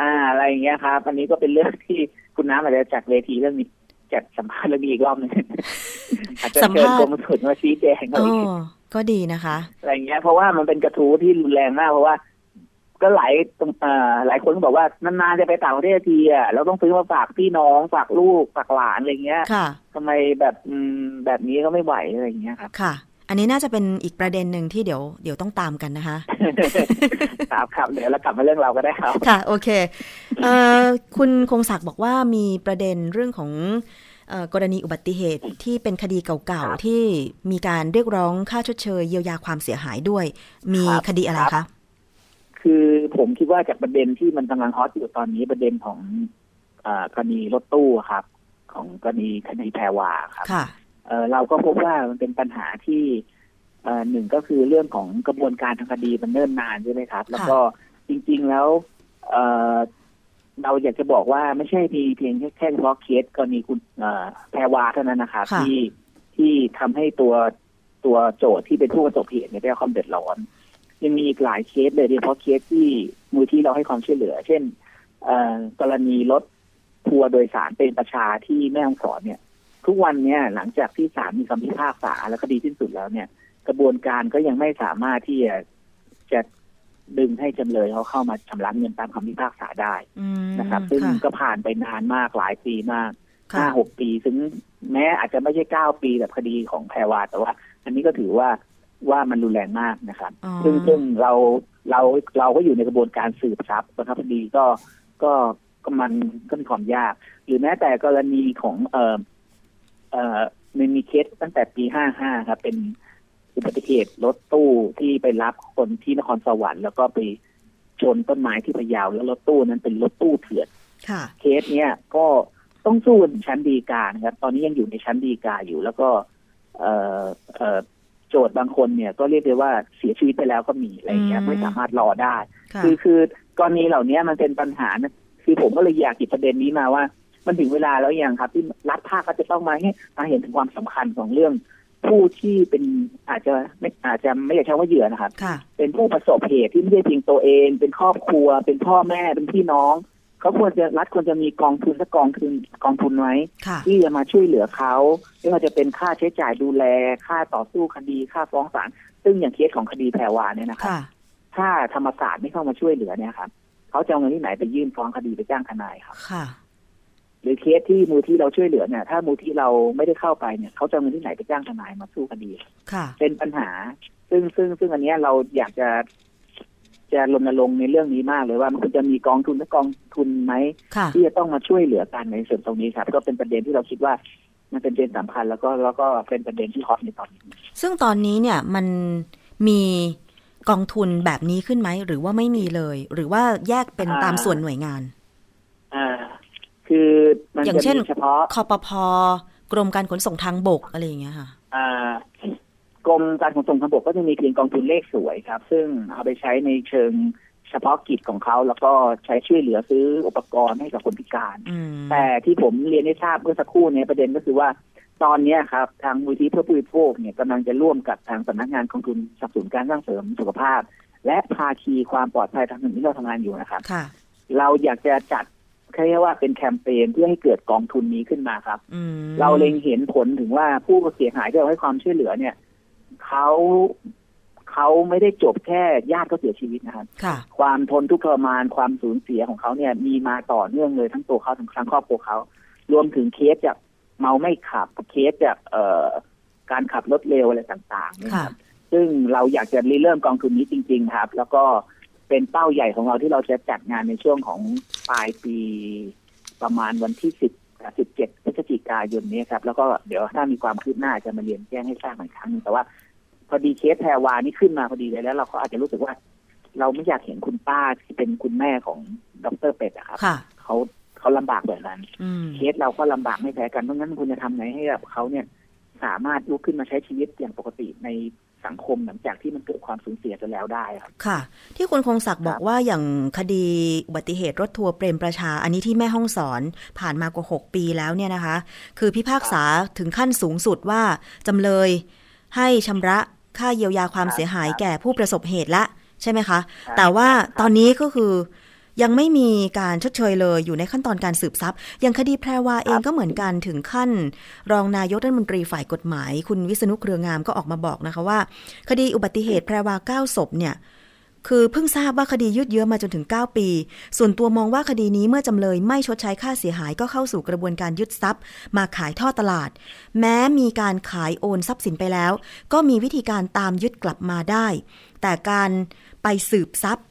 C: อ่า อะไรอย่างเงี้ยครับอันนี้ก็เป็นเรื่องที่คุณน้ำอาจจะจัดเวทีเรื่องนี้จัดสัมภาษณ์เรื่องนี้อีกรอบหนึงอาจจะ
B: สัม
C: เชิญ
B: ภาษณ์
C: กรมศุลมาชี้แจงอะไร
B: อ๋
C: อย่างเงี้ย
B: อก็ดีนะคะ
C: อะไรอย่างเงี้ยเพราะว่ามันเป็นกระทู้ที่รุนแรงมากเพราะว่า ก็หลายตรงเอ่อหลายคนก็บอกว่านานๆจะไปต่างประเทศทีอะเราต้องซื้อมาฝากพี่น้องฝากลูกฝากหลานอะไรเงี้ย
B: ค่ะ
C: ทำไมแบบอืมแบบนี้ก็ไม่ไหวอะไรอย่างเงี้ยครับ
B: ค่ะ อันนี้น่าจะเป็นอีกประเด็นหนึ่งที่เดี๋ยวเดี๋ยวต้องตามกันนะคะ
C: ครับครับเดี๋ยวเรากลับมาเรื่องเราก็ได้ครับ
B: ค่ะ โอเคเอ่อคุณคงศักดิ์บอกว่ามีประเด็นเรื่องของเออกรณีอุบัติเหตุที่เป็นคดีเก่า
C: ครับ
B: ๆที่มีการเรียกร้องค่าชดเชยเยียวยาความเสียหายด้วย มี
C: ครับ
B: คดีอะไร
C: ครั
B: คะ
C: บ คือผมคิดว่าจากประเด็นที่มันกำลังฮอตอยู่ตอนนี้ประเด็นของเอ่อกรณีรถตู้ครับ ของกรณีคดีแพรวาครับ
B: ค่ะ
C: เอ่อเราก็พบว่ามันเป็นปัญหาที่เอ่อหนึ่งก็คือเรื่องของกระบวนการทางคดีมันเนิ่นนานใช่ไหมครับ แล้วก็จริง ๆแล้วเอ่อเราอยากจะบอกว่าไม่ใช่มีเพียงแค่แค่เฉพาะเคสกรณีคุณเอ่อแพรวาเท่านั้นนะครับ
B: ค่ะ
C: ที่ที่ทำให้ตัวตัวโจทย์ที่เป็นผู้ประสบเหตุเนี่ยได้รับความเดือดร้อน ยังมีอีกหลายเคสเลยโดยเฉพาะเคสที่มูลที่เราให้ความช่วยเหลือ เช่นเอ่อกรณีรถทัวร์โดยสารเป็นประชาที่แม่ฮ่องสอนเนี่ย ทุกวันเนี่ยหลังจากที่ศาลมีคำพิพากษาและคดีสิ้นสุดแล้วเนี่ย กระบวนการก็ยังไม่สามารถที่จะจะดึงให้จำเลยเขาเข้ามาชำระเงินตามคำพิพากษาได้
B: อืม
C: นะครับ ซึ่ง
B: ค่ะ
C: ก็ผ่านไปนานมากหลายปีมาก
B: ค่ะ
C: ห้าหกปีถึงแม้อาจจะไม่ใช่เก้าปีแบบคดีของแพรวาแต่ว่า อันนี้ก็ถือว่า ว่ามันรุนแรงมากนะครับ
B: อ๋อ
C: ซึ่งซึ่งเราเราเราก็อยู่ในกระบวนการสืบทรัพย์นะครับคดีก็ก็ก็มันก็มีความยาก หรือแม้แต่กรณีของเอ่อเอ่อมันมีเคสตั้งแต่ปีห้าห้าครับ เป็นอุบัติเหตุรถตู้ที่ไปรับคนที่นครสวรรค์แล้วก็ไปชนต้นไม้ที่พะเยาแล้วรถตู้นั้นเป็นรถตู้เถื่อน
B: ค่ะ
C: เคสเนี้ยก็ต้องสู้กันชั้นดีกานะครับ ตอนนี้ยังอยู่ในชั้นดีกาอยู่ แล้วก็ เอ่อเอ่อ โจทย์บางคนเนี่ยก็เรียกได้ว่าเสียชีวิตไปแล้วก็มีอะไรเงี้ย
B: อืม
C: ไม่สามารถรอได้
B: ค่ะ
C: คือคือกรณีเหล่านี้มันเป็นปัญหานะคือผมก็เลยอยากหยิบประเด็นนี้มาว่า มันถึงเวลาแล้วยังครับ ที่รัฐภาคก็จะต้องมาให้มาเห็นถึงความสำคัญของเรื่อง ผู้ที่เป็นอาจจะไม่อาจจะไม่อยากใช้ว่าเหยื่อนะครับ
B: ค่ะ
C: เป็นผู้ประสบเหตุที่ไม่ใช่เพียงตัวเอง เป็นครอบครัว เป็นพ่อแม่เป็นพี่น้อง เขาควรจะรัฐควรจะมีกองทุนสักกองทุนกองทุนไว้
B: ค่ะ
C: ที่จะมาช่วยเหลือเขาไม่ว่าจะเป็นค่าใช้จ่ายดูแล ค่าต่อสู้คดี ค่าฟ้องศาลซึ่งอย่างเคสของคดีแพรวาเนี่ยนะครับ
B: ค่ะ
C: ถ้าธรรมศาสตร์ไม่เข้ามาช่วยเหลือเนี่ยครับเขาจะเอาเงินที่ไหนไปยื่นฟ้องคดีไปจ้างทนายครับ
B: ค่ะ
C: หรือเคสที่มูลที่เราช่วยเหลือเนี่ย ถ้ามูลที่เราไม่ได้เข้าไปเนี่ยเขาจะเอาเงินที่ไหนไปจ้างทนายมาสู้คดี
B: ค่ะ
C: เป็นปัญหา ซึ่งซึ่งซึ่งอันเนี้ยเราอยากจะ จะรณรงค์ในเรื่องนี้มากเลยว่ามันควรจะมีกองทุนและกองทุนไหม
B: ค่ะ
C: ที่จะต้องมาช่วยเหลือกันในส่วนตรงนี้ครับ ก็เป็นประเด็นที่เราคิดว่ามันเป็นประเด็นสำคัญแล้วก็แล้วก็เป็นประเด็นที่ฮอตในตอนนี้
B: ซึ่งตอนนี้เนี่ยมันมีกองทุนแบบนี้ขึ้นไหมหรือว่าไม่มีเลย หรือว่าแยกเป็น
C: อ่า
B: ตามส่วนหน่วยงาน
C: อ่า คือมัน
B: อย่าง
C: จะ
B: เช่น
C: มีเฉพาะ
B: คอปพกรมการขนส่งทางบกอะไรอย่างเงี้ยค่ะ
C: อ่าก รมการขนส่งทางบกก็จะมีเพียงกองทุนเลขสวยครับ ซึ่งเอาไปใช้ในเชิงเฉพาะกิจของเขาแล้วก็ใช้ช่วยเหลือซื้ออุปกรณ์ให้กับคนพิการ
B: อืม
C: แต่ที่ผมเรียนให้ทราบเมื่อสักครู่เนี้ประเด็นก็คือว่า ตอนเนี้ยครับ ทางมูลที่เพื่อผู้บริโภคเนี่ยกำลังจะร่วมกับทางสำนักงานกองทุนสนับสนุนการสร้างเสริมสุขภาพ และภาคีความปลอดภัยทางถนนที่เราทำงานอยู่นะครับ
B: ค่ะ
C: เราอยากจะจัดเรียกว่าเป็นแคมเปญเพื่อให้เกิดกองทุนนี้ขึ้นมาครับ
B: อืม
C: เราเล็งเห็นผลถึงว่าผู้เสียหายที่เราให้ความช่วยเหลือเนี่ย เขาเขาไม่ได้จบแค่ญาติเขาเสียชีวิตนะครับ
B: ค่ะ
C: ความทนทุกข์ทรมานความสูญเสียของเขาเนี่ย มีมาต่อเนื่องเลยทั้งตัวเขาทั้งทั้งครอบครัวเขา รวมถึงเคสจากเมาไม่ขับเคสจากเอ่อการขับรถเร็วอะไรต่างๆเนี่ยครับซึ่งเราอยากจะริเริ่มกองทุนนี้จริง ๆ ครับ แล้วก็เป็นเป้าใหญ่ของเราที่เราจะจัดงานในช่วงของปลายปีประมาณวันที่สิบสิบเจ็ดพฤศจิกายนนี้ครับ แล้วก็เดี๋ยวถ้ามีความคืบหน้าจะมาเรียนแจ้งให้ทราบอีกครั้งหนึงแต่ว่า พอดีเคสแพรวานี่ขึ้นมาพอดีเลยแล้ว เราก็อาจจะรู้สึกว่า เราไม่อยากเห็นคุณป้าที่เป็นคุณแม่ของดรเป็ดอะครับ
B: ค่ะ
C: เขาเขาลำบากแบบนั้น
B: อืม
C: เคสเราก็ลำบากไม่แพ้กันเพราะงั้นคุณจะทำไงให้แบบเขาเนี่ย สามารถลุกขึ้นมาใช้ชีวิตอย่างปกติในสังคมหลังจากที่มันเกิดความสูญเสียไปแล้วได้ครับ
B: ค่ะ ที่คุณคงศักดิ์บอกว่าอย่างคดีอุบัติเหตุรถทัวร์เปรมประชา อันนี้ที่แม่ห้องสอนผ่านมากว่า 6 ปีแล้วเนี่ยนะคะ คือพิพากษาถึงขั้นสูงสุดว่าจำเลยให้ชำระ ค่าเยียวยาความ
C: ครับ
B: เสียหาย
C: ครับ
B: แก่ผู้ประสบเหตุละใช่ไหมคะ
C: ครับ
B: แต่ว่า
C: ครับ
B: ตอนนี้ก็คือยังไม่มีการชดเชยเลยอยู่ในขั้นตอนการสืบทรัพย์อย่างคดีแพรวาเองก็เหมือนกันถึงขั้น รองนายกรัฐมนตรีฝ่ายกฎหมาย คุณวิษณุเครืองามก็ออกมาบอกนะคะว่า คดีอุบัติเหตุแพรวาเก้าศพเนี่ย คือเพิ่งทราบว่าคดียืดเยื้อมาจนถึง 9 ปี ส่วนตัวมองว่าคดีนี้เมื่อจำเลยไม่ชดใช้ค่าเสียหายก็เข้าสู่กระบวนการยึดทรัพย์ มาขายท่อตลาด แม้มีการขายโอนทรัพย์สินไปแล้ว ก็มีวิธีการตามยึดกลับมาได้ แต่การไปสืบทรัพย์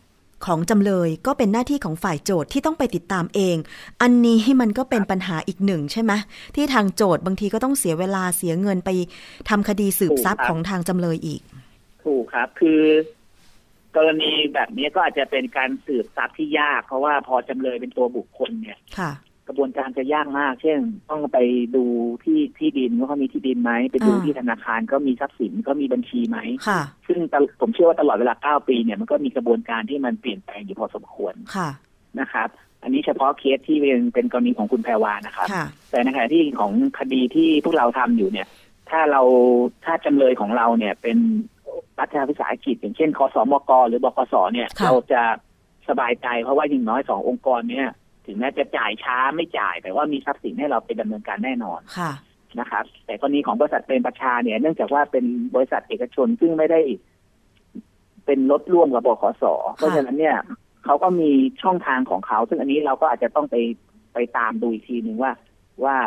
B: ของจำเลยก็เป็นหน้าที่ของฝ่ายโจทย์ที่ต้องไปติดตามเอง อันนี้มันก็เป็นปัญหาอีกหนึ่งใช่ไหมที่ทางโจทย์บางทีก็ต้องเสียเวลาเสียเงินไปทำคดีสืบทรัพย์ของทางจำเลยอีก
C: ถูกครับ คือ กรณีแบบนี้ก็อาจจะเป็นการสืบทรัพย์ที่ยาก เพราะว่าพอจำเลยเป็นตัวบุคคลเนี่ย
B: ค่ะ
C: กระบวนการจะยากมาก เช่น ต้องไปดูที่ที่ดินว่าเขามีที่ดินไหม ไปดู
B: อ่า
C: ที่ธนาคารก็มีทรัพย์สินก็มีบัญชีไหม
B: ค่ะ
C: ซึ่งตลผมเชื่อว่าตลอดเวลา 9 ปีเนี่ยมันก็มีกระบวนการที่มันเปลี่ยนแปลงอยู่พอสมควร
B: ค่ะ
C: นะครับ อันนี้เฉพาะเคสที่เป็นเป็นกรณีของคุณแพรวานะครับ
B: ค่ะ
C: แต่ในขณะที่ของคดีที่พวกเราทำอยู่เนี่ย ถ้าเราถ้าจำเลยของเราเนี่ยเป็น รัฐวิสาหกิจอย่างเช่นคสมกหรือบกสเนี่ย
B: ค่ะ
C: เราจะสบายใจเพราะว่าอย่างน้อยสององค์กรเนี่ย ถึงแม้จะจ่ายช้าไม่จ่าย แต่ว่ามีทรัพย์สินให้เราไปดำเนินการแน่นอน
B: ค่ะ
C: นะครับ แต่กรณีของบริษัทเป็นประชาเนี่ย เนื่องจากว่าเป็นบริษัทเอกชนซึ่งไม่ได้เป็นรถร่วมกับบขสเพราะฉะนั้นเนี่ยเขาก็มีช่องทางของเขา ซึ่งอันนี้เราก็อาจจะต้องไปไปตามดูอีกทีหนึ่งว่าว่า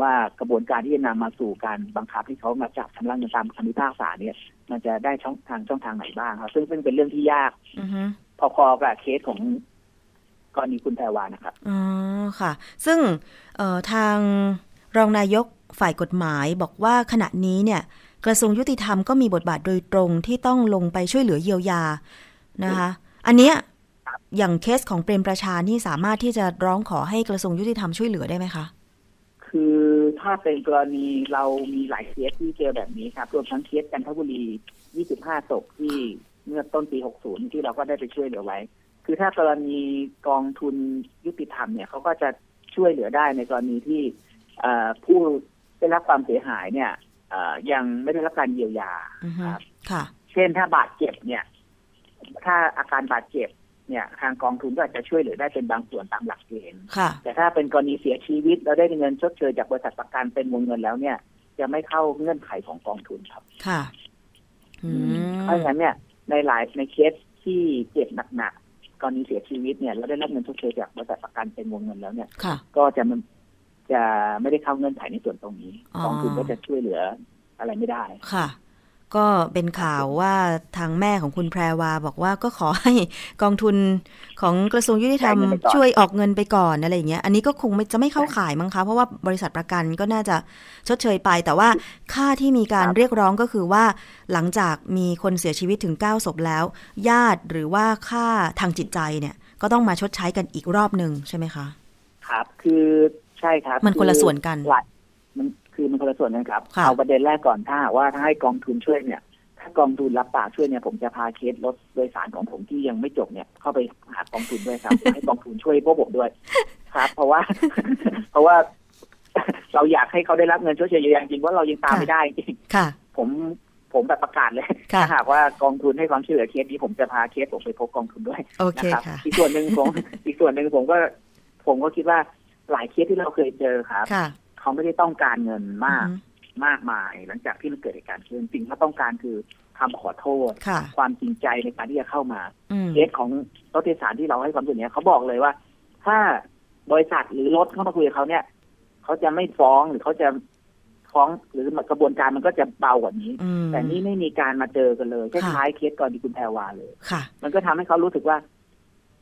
C: ว่ากระบวนการที่จะนำมาสู่การบังคับที่เขามาจับชำระเงินตามคำพิพากษาเนี่ย มันจะได้ช่องทางช่องทางไหนบ้างครับ ซึ่งซึ่งเป็นเรื่องที่ยาก
B: อือฮึ
C: พอๆกับเคสของกรณีคุณแพรวานะครับ
B: อ๋อค่ะ ซึ่งเอ่อทางรองนายกฝ่ายกฎหมายบอกว่าขณะนี้เนี่ย กระทรวงยุติธรรมก็มีบทบาทโดยตรงที่ต้องลงไปช่วยเหลือเยียวยานะคะ อันเนี้ยอย่างเคสของเปรมประชานี่สามารถที่จะร้องขอให้กระทรวงยุติธรรมช่วยเหลือได้ไหมคะ
C: คือถ้าเป็นกรณีเรามีหลายเคสที่เจอแบบนี้ครับรวมทั้งเคสจันทบุรี 25ศพที่เมื่อต้นปี 60 ที่เราก็ได้ไปช่วยเหลือไว้ คือถ้ากรณีกองทุนยุติธรรมเนี่ยเขาก็จะช่วยเหลือได้ในกรณีที่เอ่อผู้ได้รับความเสียหายเนี่ยเอ่อยังไม่ได้รับการเยียวยา
B: อือฮึ
C: ครับ
B: ค่ะ
C: เช่นถ้าบาดเจ็บเนี่ย ถ้าอาการบาดเจ็บ เนี่ยทางกองทุนก็อาจจะช่วยเหลือได้เป็นบางส่วนตามหลักเกณฑ์
B: ค่ะ
C: แต่ถ้าเป็นกรณีเสียชีวิตแล้วได้เงินชดเชยจากบริษัทประกันเป็นวงเงินแล้วเนี่ย จะไม่เข้าเงื่อนไขของกองทุนครับ
B: ค่ะอืม
C: เพราะฉะนั้นเนี่ยในหลายในเคสที่เจ็บหนักๆกรณีเสียชีวิตเนี่ยแล้วได้รับเงินชดเชยจากบริษัทประกันเป็นวงเงินแล้วเนี่ย
B: ค่ะ
C: ก็จะมันจะไม่ได้เข้าเงื่อนไขในส่วนตรงนี้
B: อ๋อ
C: กองทุนก็จะช่วยเหลืออะไรไม่ได้
B: ค่ะ ก็เป็นข่าวว่าทางแม่ของคุณแพรวาบอกว่าก็ขอให้กองทุนของกระทรวงยุติธรรม
C: จ่ายเงินไปก่อน
B: ช่วยออกเงินไปก่อนอะไรอย่างเงี้ย อันนี้ก็คงไม่จะไม่เข้าข่ายมั้งคะเพราะว่าบริษัทประกันก็น่าจะชดเชยไป แต่ว่าค่าที่มีการเรียกร้องก็คือว่า หลังจากมีคนเสียชีวิตถึง9ศพแล้ว ญาติหรือว่าค่าทางจิตใจเนี่ยก็ต้องมาชดใช้กันอีกรอบหนึ่งใช่ไหมคะ
C: ครับ คือใช่ครับ
B: มันคนละส่วนกัน
C: หลายมัน คือมันคนละส่วนกันครับ
B: ค่ะ
C: เอาประเด็นแรกก่อนถ้าหากว่าถ้าให้กองทุนช่วยเนี่ย ถ้ากองทุนรับปากช่วยเนี่ยผมจะพาเคสรถโดยสารของผมที่ยังไม่จบเนี่ยเข้าไปหากองทุนด้วยครับ ให้กองทุนช่วยพวกผมด้วย ครับ เพราะว่า เพราะว่า เราอยากให้เขาได้รับเงินช่วยเยียวยาจริงๆว่าเรายังตามไม่ได้จริง
B: ค่ะ
C: ผมผมแบบประกาศเลย
B: ค่ะ
C: ถ้าหากว่ากองทุนให้ความช่วยเหลือเคสนี้ผมจะพาเคสผมไปพบกองทุนด้วย
B: โอเค
C: นะครับ
B: ค่ะ
C: อีกส่วนหนึ่งผม อีกส่วนหนึ่งผมก็ ผมก็คิดว่าหลายเคสที่เราเคยเจอครับ
B: ค่ะ
C: เขาไม่ได้ต้องการเงินมาก
B: อือฮึ
C: มากมาย หลังจากที่มันเกิดเหตุการณ์ขึ้นสิ่งที่เขาต้องการคือคำขอโทษ
B: ค่ะ
C: ความจริงใจในการที่จะเข้ามา
B: อืม
C: เคสของรถโดยสารที่เราให้ความช่วยเหลือเขาบอกเลยว่า ถ้าบริษัทหรือรถเข้ามาคุยกับเขาเนี่ยเขาจะไม่ฟ้องหรือเขาจะฟ้องหรือกระบวนการมันก็จะเบากว่านี้
B: อืม
C: แต่นี่ไม่มีการมาเจอกันเลยค
B: ค่ะ
C: ล้ายๆเคสกรณีคุณแพรวาเลย
B: ค่ะ
C: มันก็ทำให้เขารู้สึกว่า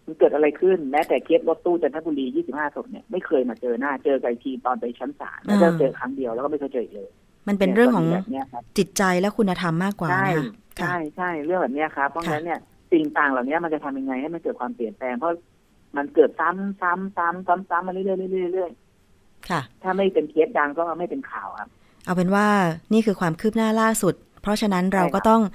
C: มันเกิดอะไรขึ้น แม้แต่เคสรถตู้จันทบุรี 25ศพเนี่ยไม่เคยมาเจอหน้า เจอกันอีกทีตอนไปชั้นศาลแล้วก็
B: อ่า
C: เจอครั้งเดียวแล้วก็ไม่เคยเจออีกเลย
B: มันเป็นเรื่องของ
C: ยแบบเนี้ยครับ
B: จิตใจและคุณธรรมมากกว่า
C: ใช่
B: นะคะค่ะ
C: ใช่ใช่เรื่องแบบเนี้ยครับเพราะฉะนั้นเนี่ยสิ่งต่างเหล่านี้มันจะทำยังไงให้มันเกิดความเปลี่ยนแปลงเพราะมันเกิดซ้ำซ้ำซ้ำซ้ำซ้ำมาเรื่อยๆเรื่อยๆเรื่อย
B: ค่ะ
C: ๆถ้าไม่เป็นเคสดังก็ไม่เป็นข่าวครับ
B: เอาเป็นว่านี่คือความคืบหน้าล่าสุด เพราะฉะนั้นเรา
C: ใช่ครับ
B: ก็ต้องเออ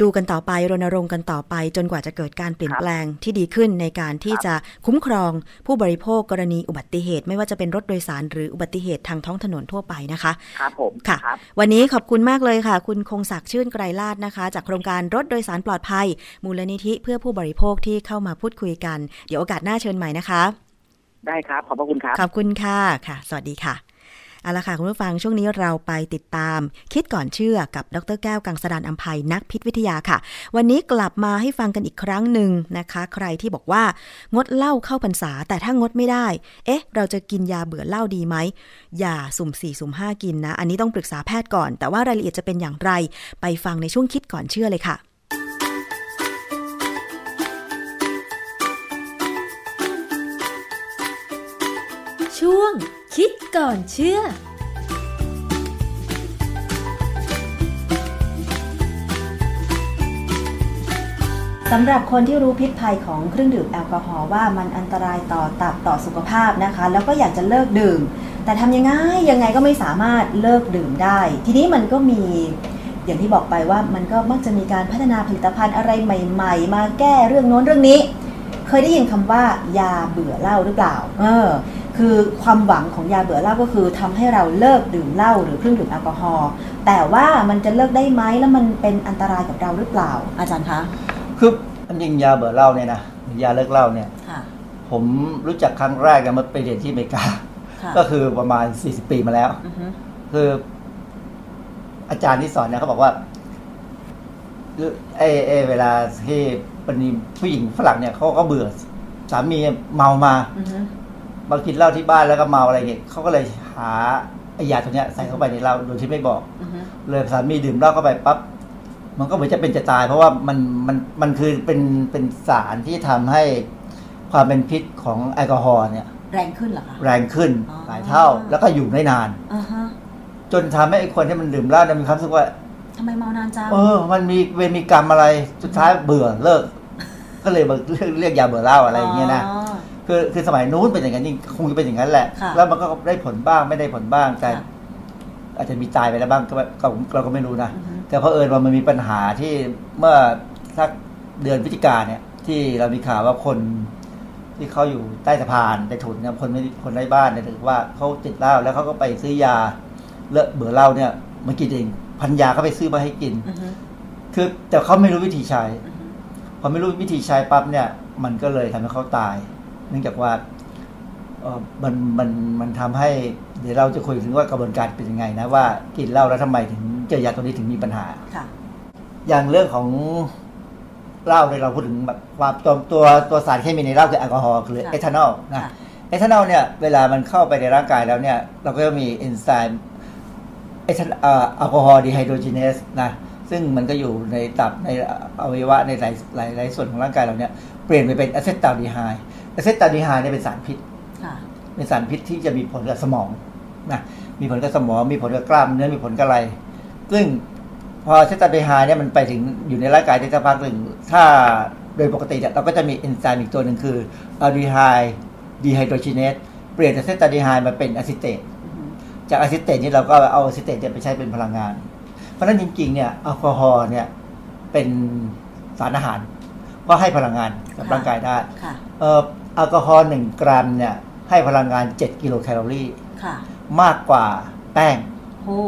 B: ดูกันต่อไปรณรงค์กันต่อไป จนกว่าจะเกิดการเปลี่ยน
C: ครับ
B: แปลงที่ดีขึ้นในการที่
C: ครับ
B: จะคุ้มครองผู้บริโภคกรณีอุบัติเหตุ ไม่ว่าจะเป็นรถโดยสารหรืออุบัติเหตุทางท้องถนนทั่วไปนะคะ
C: ครับผม
B: ค่ะ
C: ครับ
B: วันนี้ขอบคุณมากเลยค่ะ คุณคงศักดิ์ชื่นไกรลาดนะคะ จากโครงการรถโดยสารปลอดภัย มูลนิธิเพื่อผู้บริโภคที่เข้ามาพูดคุยกัน เดี๋ยวโอกาสหน้าเชิญใหม่นะคะ
C: ได้ครับขอบพระคุณครับ
B: ขอบคุณค่ะค่ะ สวัสดีค่ะ เอาละค่ะ คุณผู้ฟังช่วงนี้เราไปติดตาม คิดก่อนเชื่อกับดรแก้วกังสดานอัมภัยนักพิษวิทยาค่ะ วันนี้กลับมาให้ฟังกันอีกครั้งหนึ่งนะคะ ใครที่บอกว่างดเหล้าเข้าพรรษา แต่ถ้างดไม่ได้ เอ๊ะ เราจะกินยาเบื่อเหล้าดีไหมอย่าสุ่มสี่สุ่มห้ากินนะ อันนี้ต้องปรึกษาแพทย์ก่อน แต่ว่ารายละเอียดจะเป็นอย่างไร ไปฟังในช่วงคิดก่อนเชื่อเลยค่ะ
D: ช่วง คิดก่อนเชื่อ
B: สำหรับคนที่รู้พิษภัยของเครื่องดื่มแอลกอฮอล์ว่ามันอันตรายต่อตับต่อสุขภาพนะคะ แล้วก็อยากจะเลิกดื่ม แต่ทำยังไงยังไงก็ไม่สามารถเลิกดื่มได้ ทีนี้มันก็มีอย่างที่บอกไปว่ามันก็มักจะมีการพัฒนาผลิตภัณฑ์อะไรใหม่ ๆ มาแก้เรื่องโน้นเรื่องนี้ เคยได้ยินคำว่ายาเบื่อเหล้าหรือเปล่า เออ คือความหวังของยาเบื่อเหล้าก็คือทำให้เราเลิกดื่มเหล้าหรือเครื่องดื่มแอลกอฮอล์แต่ว่ามันจะเลิกได้ไหมแล้วมันเป็นอันตรายกับเราหรือเปล่า อาจารย์คะ
E: คืออันจริงยาเบื่อเหล้าเนี่ยนะยาเลิกเหล้าเนี่ย
B: ค่ะ
E: ผมรู้จักครั้งแรกเนี่ยมันไปเรียนที่อเมริกา
B: ค่ะ
E: ก็คือประมาณ 40 ปีมาแล้ว
B: อือฮึ
E: คืออาจารย์ที่สอนเนี่ยเขาบอกว่าคือไอ้ไอ้เวลาที่เป็นผู้หญิงฝรั่งเนี่ยเขาก็เบื่อสามีเมามา
B: อือฮึ
E: มากินเหล้าที่บ้านแล้วก็เมาอะไรเงี้ยเขาก็เลยหาไอ้ยาตัวเนี้ยใส่เข้าไปในเหล้าโดยที่ไม่บอก
B: อือฮึ
E: เลยสามีดื่มเหล้าเข้าไปปั๊บมันก็เหมือนจะเป็นจะตาย เพราะว่ามันมันมันคือเป็นเป็นสารที่ทำให้ความเป็นพิษของแอลกอฮอล์เนี่ย
B: แรงขึ้นเหรอคะ
E: แรงขึ้น
B: อ๋อ
E: หลายเท่าแล้วก็อยู่ได้นาน
B: อ่าฮะ
E: จนทำให้ไอ้คนที่มันดื่มเหล้าเนี่ยมีความรู้สึกว่า
B: ทำไมเมานานจัง
E: เออ มันมีเวรมีกรรมอะไร สุดท้ายเบื่อเลิก ก็เลยมาเรียกเรียกยาเบื่อเหล้าอะไรอย่างเงี้ยนะ
B: อ๋อ
E: คือคือสมัยนู้นเป็นอย่างนั้นจริงคงจะเป็นอย่างนั้นแหละ
B: ค่ะ
E: แล้วมันก็ได้ผลบ้างไม่ได้ผลบ้างแต่
B: ค่ะ
E: อาจจะมีตายไปแล้วบ้างก็ก็เราก็ไม่รู้นะ
B: อือฮึ
E: แต่เพอเอิญว่ามันมีปัญหาที่เมื่อสักเดือนพฤศจิกาเนี่ย ที่เรามีข่าวว่าคนที่เขาอยู่ใต้สะพานใต้ถุนเนี่ยคนไม่คนไร้บ้านเนี่ยถือว่าเขาติดเหล้าแล้วเขาก็ไปซื้อยาเลิกเบื่อเหล้าเนี่ยมากินเองพันยาเขาไปซื้อมาให้กิน
B: อือฮึ
E: คือแต่เขาไม่รู้วิธีใช้
B: อือฮึ
E: พอไม่รู้วิธีใช้ปั๊บเนี่ย มันก็เลยทำให้เขาตาย เนื่องจากว่าเออมันมันมันทำให้เดี๋ยวเราจะคุยถึงว่ากระบวนการเป็นยังไงนะว่ากินเหล้าแล้วทำไมถึงเจอยาตัวนี้ถึงมีปัญหา
B: ค่ะ
E: อย่างเรื่องของเหล้าเนี่ยเราพูดถึงแบบความตัวตัวตัวสารเคมีในเหล้าคือแอลกอฮอล์คือ
B: ค่ะ
E: เอทานอลนะ
B: ค่ะ
E: เอทานอลเนี่ยเวลามันเข้าไปในร่างกายแล้วเนี่ย เราก็จะมีเอนไซม์เอทานเอ่อ alcohol dehydrogenase นะซึ่งมันก็อยู่ในตับในอวัยวะในหลายหลายหลายส่วนของร่างกายเราเนี่ย เปลี่ยนไปเป็น acetaldehyde acetaldehyde เนี่ยเป็นสารพิษ
B: ค่ะ
E: เป็นสารพิษที่จะมีผลกับสมองนะมีผลกับสมอง มีผลกับกล้ามเนื้อมีผลกับอะไร ซึ่งพอ acetaldehyde เนี่ยมันไปถึงอยู่ในร่างกายได้สักพักหนึ่งถ้าโดยปกติเนี่ยเราก็จะมีเอนไซม์อีกตัวหนึ่งคือ aldehyde dehydrogenase เปลี่ยนจาก acetaldehyde มาเป็น acetate
B: อือฮึ
E: จาก acetate นี่เราก็เอา acetate เนี่ยไปใช้เป็นพลังงาน เพราะฉะนั้นจริงๆเนี่ยแอลกอฮอล์เนี่ยเป็นสารอาหารก็ให้พลังงานกับร่างกายได้
B: ค่ะ
E: เอ่อ แอลกอฮอล์หนึ่งกรัมเนี่ยให้พลังงาน 7 กิโลแคลอรี่
B: ค่ะ
E: มากกว่าแป้ง
B: โอ้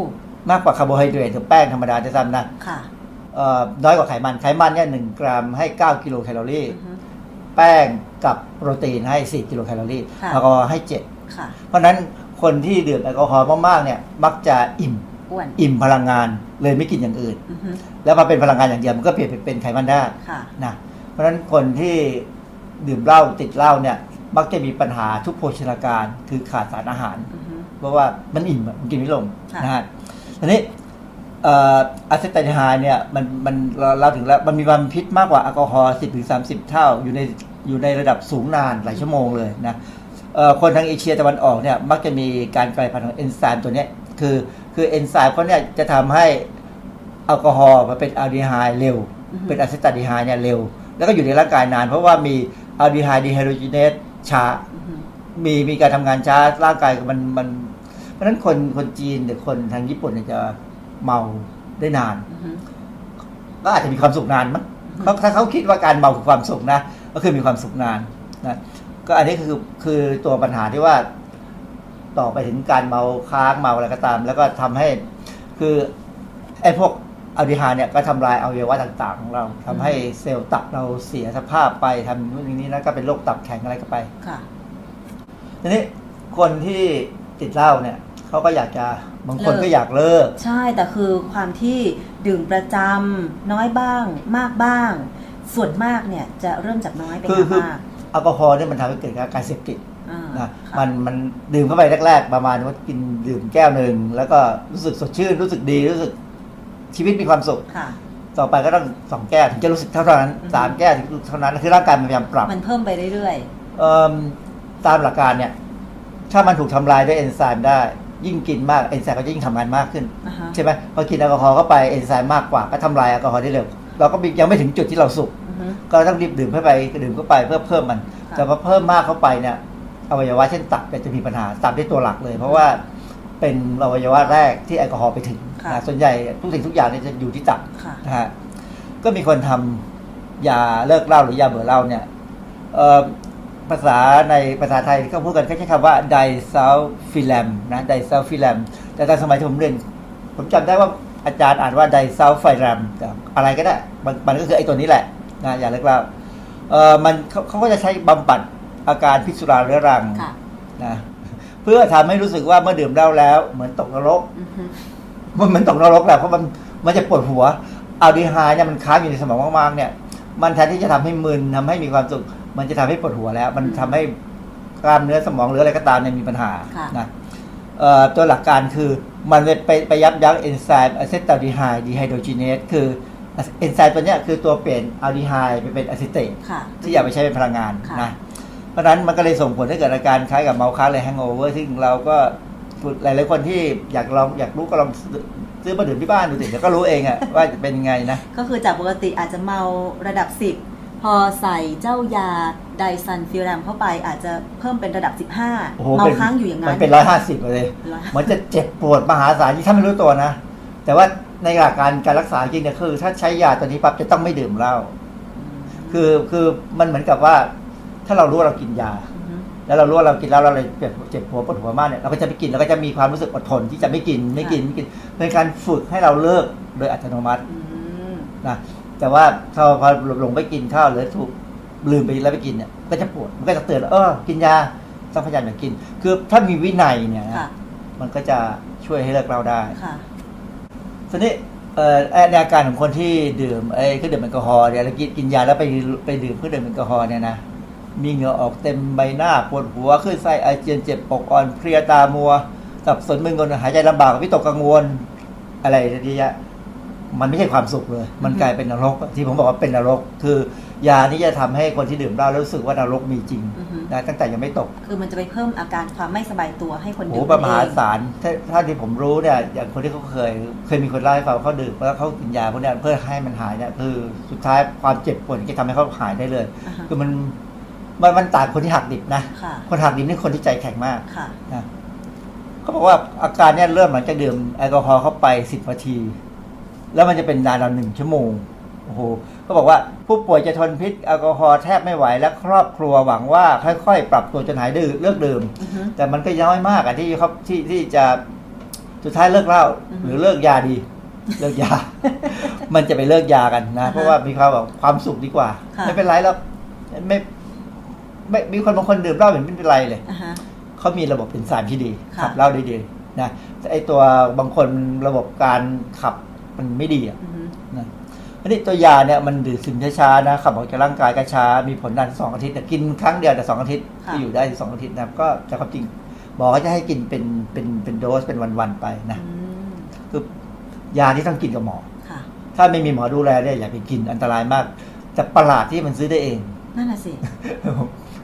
E: มากกว่าคาร์โบไฮเดรตหรือแป้งธรรมดาจะซ้ำนะ
B: ค่ะ
E: เอ่อน้อยกว่าไขมัน ไขมันเนี่ยหนึ่งกรัมให้ 9 กิโลแคลอรี่
B: อือฮึ
E: แป้งกับโปรตีนให้ 4 กิโลแคลอรี่
B: ค่ะ
E: แอลกอฮอล์ให้
B: ค่ะ
E: 7เพราะฉะนั้นคนที่ดื่มแอลกอฮอล์มากๆเนี่ยมักจะอิ่ม
B: อ้วน
E: อิ่มพลังงานเลยไม่กินอย่างอื่น
B: อือฮึ
E: แล้วพอเป็นพลังงานอย่างเดียวมันก็เปลี่ยนไปเป็นไขมันได้
B: ค่ะ
E: นะเพราะฉะนั้นคนที่ ดื่มเหล้าติดเหล้าเนี่ย มักจะมีปัญหาทุกโภชนาการคือขาดสารอาหาร
B: อือฮึ
E: เพราะว่ามันอิ่มอะมันกินไม่ลง
B: ค่ะ
E: นะฮะทีนี้เอ่ออะเซตาลดีไฮเนี่ยมันมันเราเราถึงแล้วมันมีความพิษมากกว่าแอลกอฮอล์10ถึง30เท่าอยู่ในอยู่ในระดับสูงนานหลายชั่วโมงเลยนะเอ่อคนทางเอเชียตะวันออกเนี่ยมักจะมีการกลายพันธุ์ของเอนไซม์ตัวเนี้ยคือคือเอนไซม์เขาเนี่ยจะทำให้แอลกอฮอล์มาเป็นอะลดีไฮเร็ว
B: อือฮึ
E: เป็น acetaldehyde เนี่ยเร็ว แล้วก็อยู่ในร่างกายนาน เพราะว่ามี aldehyde dehydrogenase ช้า
B: อือฮึ
E: มีมีการทำงานช้าร่างกายมันมัน เพราะฉะนั้นคนคนจีนหรือคนทางญี่ปุ่นเนี่ยจะเมาได้นาน
B: อือฮึ
E: ก็อาจจะมีความสุขนานมั้งเขาถ้าเขาคิดว่าการเมาคือความสุขนะ ก็คือมีความสุขนานนะก็อันนี้คือคือตัวปัญหาที่ว่าต่อไปถึงการเมาค้างเมาอะไรก็ตาม แล้วก็ทำให้คือไอ้พวก อัลดีไฮด์เนี่ยก็ทำลายอวัยวะต่าง ๆ ของเราทำให้เซลล์ตับเราเสียสภาพไปทำนู่นนี่นะก็เป็นโรคตับแข็งอะไรก็ไป
B: ค่ะ
E: ทีนี้คนที่ติดเหล้าเนี่ยเขาก็อยากจะบางคน
B: เลิก
E: ก็อยากเลิก
B: ใช่แต่คือความที่ดื่มประจำน้อยบ้าง มากบ้าง ส่วนมากเนี่ยจะเริ่มจากน้อยไป
E: คือ
B: หา
E: คือ
B: มาก
E: แอลกอฮอล์เนี่ยมันทำให้เกิดการเสพติด
B: อ่า
E: นะ
B: ค่ะ
E: มันมันดื่มเข้าไปแรก ๆ ประมาณว่ากินดื่มแก้วหนึ่งแล้วก็รู้สึกสดชื่นรู้สึกดีรู้สึก ชีวิตมีความสุข
B: ค่ะ
E: ต่อไปก็ต้องสองแก้วถึงจะรู้สึกเท่านั้น
B: อืม
E: สามแก้วถึงเท่านั้นคือร่างกายมันพยายามปรับ
B: มันเพิ่มไปเรื่อย
E: เอิ่มตามหลักการเนี่ย ถ้ามันถูกทำลายด้วยเอนไซม์ได้ ยิ่งกินมากเอนไซม์ก็จะยิ่งทำงานมากขึ้น
B: ๆอ่าฮะ
E: ใช่ไหมพอกินแอลกอฮอล์เข้าไปเอนไซม์มากกว่าก็ทำลายแอลกอฮอล์ได้เร็วเราก็ยังไม่ถึงจุดที่เราสุข
B: อือฮึ
E: ก็ต้องรีบดื่มเข้าไปดื่มเข้าไปเพื่อเพิ่มมัน
B: ค่ะ
E: แต่พอเพิ่มมากเข้าไปเนี่ยอวัยวะเช่นตับเนี่ยจะมีปัญหาตับได้ตัวหลักเลย เพราะว่าเป็นอวัยวะแรกที่แอลกอฮอล์ไปถึง
B: ค่ะ
E: นะส่วนใหญ่ทุกสิ่งทุกอย่างเนี่ยจะอยู่ที่ตับ
B: ค่ะ
E: นะฮะก็มีคนทำยาเลิกเหล้าหรือยาเบื่อเหล้าเนี่ยเอ่อภาษาในภาษาไทยเขาพูดกันเขาใช้คำว่าไดซัลฟิแลมนะไดซัลฟิแลมแต่ตอนสมัยที่ผมเรียนผมจำได้ว่าอาจารย์อ่านว่าไดซัลไฟแรมแต่อะไรก็ได้ มันมันก็คือไอ้ตัวนี้แหละนะยาเลิกเหล้าเอ่อมันเขาเขาก็จะใช้บำบัดอาการพิษสุราเรื้อรัง
B: ค่ะ
E: นะเพื่อทำให้รู้สึกว่าเมื่อดื่มเหล้าแล้ว เหมือนตกนรก
B: อือฮึ
E: มันเหมือนตกนรกแหละเพราะมันมันจะปวดหัวอัลดีไฮด์เนี่ยมันค้างอยู่ในสมองมากๆเนี่ย มันแทนที่จะทำให้มึนทำให้มีความสุข มันจะทำให้ปวดหัวแล้ว มันทำให้กล้ามเนื้อสมองหรืออะไรก็ตามเนี่ยมีปัญหา
B: ค่ะ
E: นะเอ่อตัวหลักการคือมันไปไปไปยับยั้งเอนไซม์อะเซต a ลดีไฮดีไฮโดรจีเนสคือเอนไซม์ตัวเนี้ยคือตัวเปลี่ยนอะลดีไฮไปเป็น acetate
B: ค่ะ
E: ที่อยากไปใช้เป็นพลังงาน
B: ค่ะ
E: นะเพราะฉะนั้นมันก็เลยส่งผลให้เกิดอาการคล้ายกับเมาค้างเลย hangover ซึ่งเราก็ หลายๆคนที่อยากลองอยากรู้ก็ลองซื้อมาดื่มที่บ้านดูสิเดี๋ยวก็รู้เองอะว่าจะเป็นยังไงนะ
B: ก็คือจากปกติอาจจะเมาระดับ 10 พอใส่เจ้ายาไดซัลฟิแรมเข้าไปอาจจะเพิ่มเป็นระดับ
E: โอ้โห
B: 15 เมา
E: เป็น
B: ค้างอยู่อย่าง
E: มั
B: นั้นน
E: เป็นร้อยห้าสิบเลย
B: ร้อย
E: มันจะเจ็บปวดมหาศาลที่ถ้าไม่รู้ตัวนะ แต่ว่าในหลักการการรักษาจริงเนี่ยคือ ถ้าใช้ยาตัวนี้ปั๊บจะต้องไม่ดื่มเหล้าคือคือมันเหมือนกับว่า ถ้าเรารู้ว่าเรากินยา
B: อือฮึ
E: แล้วเรารู้ว่าเรากินแล้วเราเลยเจ็บเจ็บหัวปวดหัวมากเนี่ยเราก็จะไม่กินเราก็จะมีความรู้สึกอดทนที่จะไม่กินไม่กินไม่กินเป็นการฝึกให้เราเลิกโดยอัตโนมัติ
B: อืม
E: นะแต่ว่าพอพอหลงไปกินข้าวหรือถูกลืมไปแล้วไปกินเนี่ยก็จะปวดมันก็จะเตือนเออกินยาต้องพยายามอย่ากิน คือถ้ามีวินัยเนี่ยนะ
B: ค่ะ
E: มันก็จะช่วยให้เลิกเราได้
B: ค่ะ
E: ทีนี้เอ่อในอาการของคนที่ดื่มไอ้เครื่องดื่มแอลกอฮอล์เนี่ยแล้วกินกินยาแล้วไปไปดื่มเครื่องดื่มแอลกอฮอล์เนี่ยนะ มีเหงื่อออกเต็มใบหน้าปวดหัวขึ้นไส้อาเจียนเจ็บอกอ่อนเพลียตามัวสับสนมึนงงหายใจลำบากวิตกกังวล อะไรเยอะแยะมันไม่ใช่ความสุขเลย มันกลายเป็นนรก ที่ผมบอกว่าเป็นนรก คือยานี้จะทำให้คนที่ดื่มเหล้าแล้วรู้สึกว่านรกมีจริง
B: อือฮึ
E: นะตั้งแต่ยังไม่ตก
B: คือมันจะไปเพิ่มอาการความไม่สบายตัวให้คน
E: โอ้
B: ดื่
E: โห
B: ม
E: ประมหา
B: เอง
E: ศาลถ้าถ้าที่ผมรู้เนี่ยอย่างคนที่เขาเคย เคยมีคนเล่าให้ฟังว่าเขาดื่มแล้วเขากินยาพวกเนี้ยเพื่อให้มันหายเนี่ยคือสุดท้ายความเจ็บปวดก็ทำให้เขาหายได้เลย
B: อ่าฮะ
E: คือมัน มันมันต่างคนที่หักดิบนะ
B: ค่ะ
E: คนหักดิบนี่คนที่ใจแข็งมาก
B: ค่ะ
E: นะเขาบอกว่าอาการเนี่ยเริ่มหลังจากดื่มแอลกอฮอล์เข้าไปสิบนาที แล้วมันจะเป็นนานเราหนึ่งชั่วโมงโอ้โหเขาบอกว่าผู้ป่วยจะทนพิษแอลกอฮอล์แทบไม่ไหวและครอบครัวหวังว่าค่อยๆ ปรับตัวจนหายดื่มเลิกดื่ม
B: อือฮึ
E: แต่มันก็น้อยมากอะที่เขาที่ที่จะสุดท้ายเลิกเหล้า
B: อือฮึ
E: หรือเลิกยาดี เลิกยา มันจะไปเลิกยากันนะ
B: อ่าฮะ
E: เพราะว่ามีความแบบความสุขดีกว่า
B: ค่ะ
E: ไม่เป็นไรแล้วไม่ ไม่มีคนบางคนดื่มเหล้าเหมือนไม่เป็นไรเลย
B: อ่าฮะ
E: เขามีระบบเป็นสารที่ดี
B: ค่ะ
E: ขับเหล้าได้ดีนะแต่ไอตัวบางคนระบบการขับมันไม่ดีอะ
B: อือฮึ
E: นะอันนี้ตัวยาเนี่ยมันดื่มซึมช้าๆนะขับออกจากร่างกายก็ช้ามีผลนานสองอาทิตย์แต่กินครั้งเดียวแต่สองอาทิตย์ที่อยู่ได้สองอาทิตย์นะก็จะความจริงหมอเขาจะให้กินเป็นเป็นเป็นโดสเป็นวันๆไปนะ
B: อืม
E: คือยาที่ต้องกินกับหมอ
B: ค่ะ
E: ถ้าไม่มีหมอดูแลเนี่ยอย่าไปกินอันตรายมากแต่ประหลาดที่มันซื้อได้เอง
B: นั่นน่ะสิ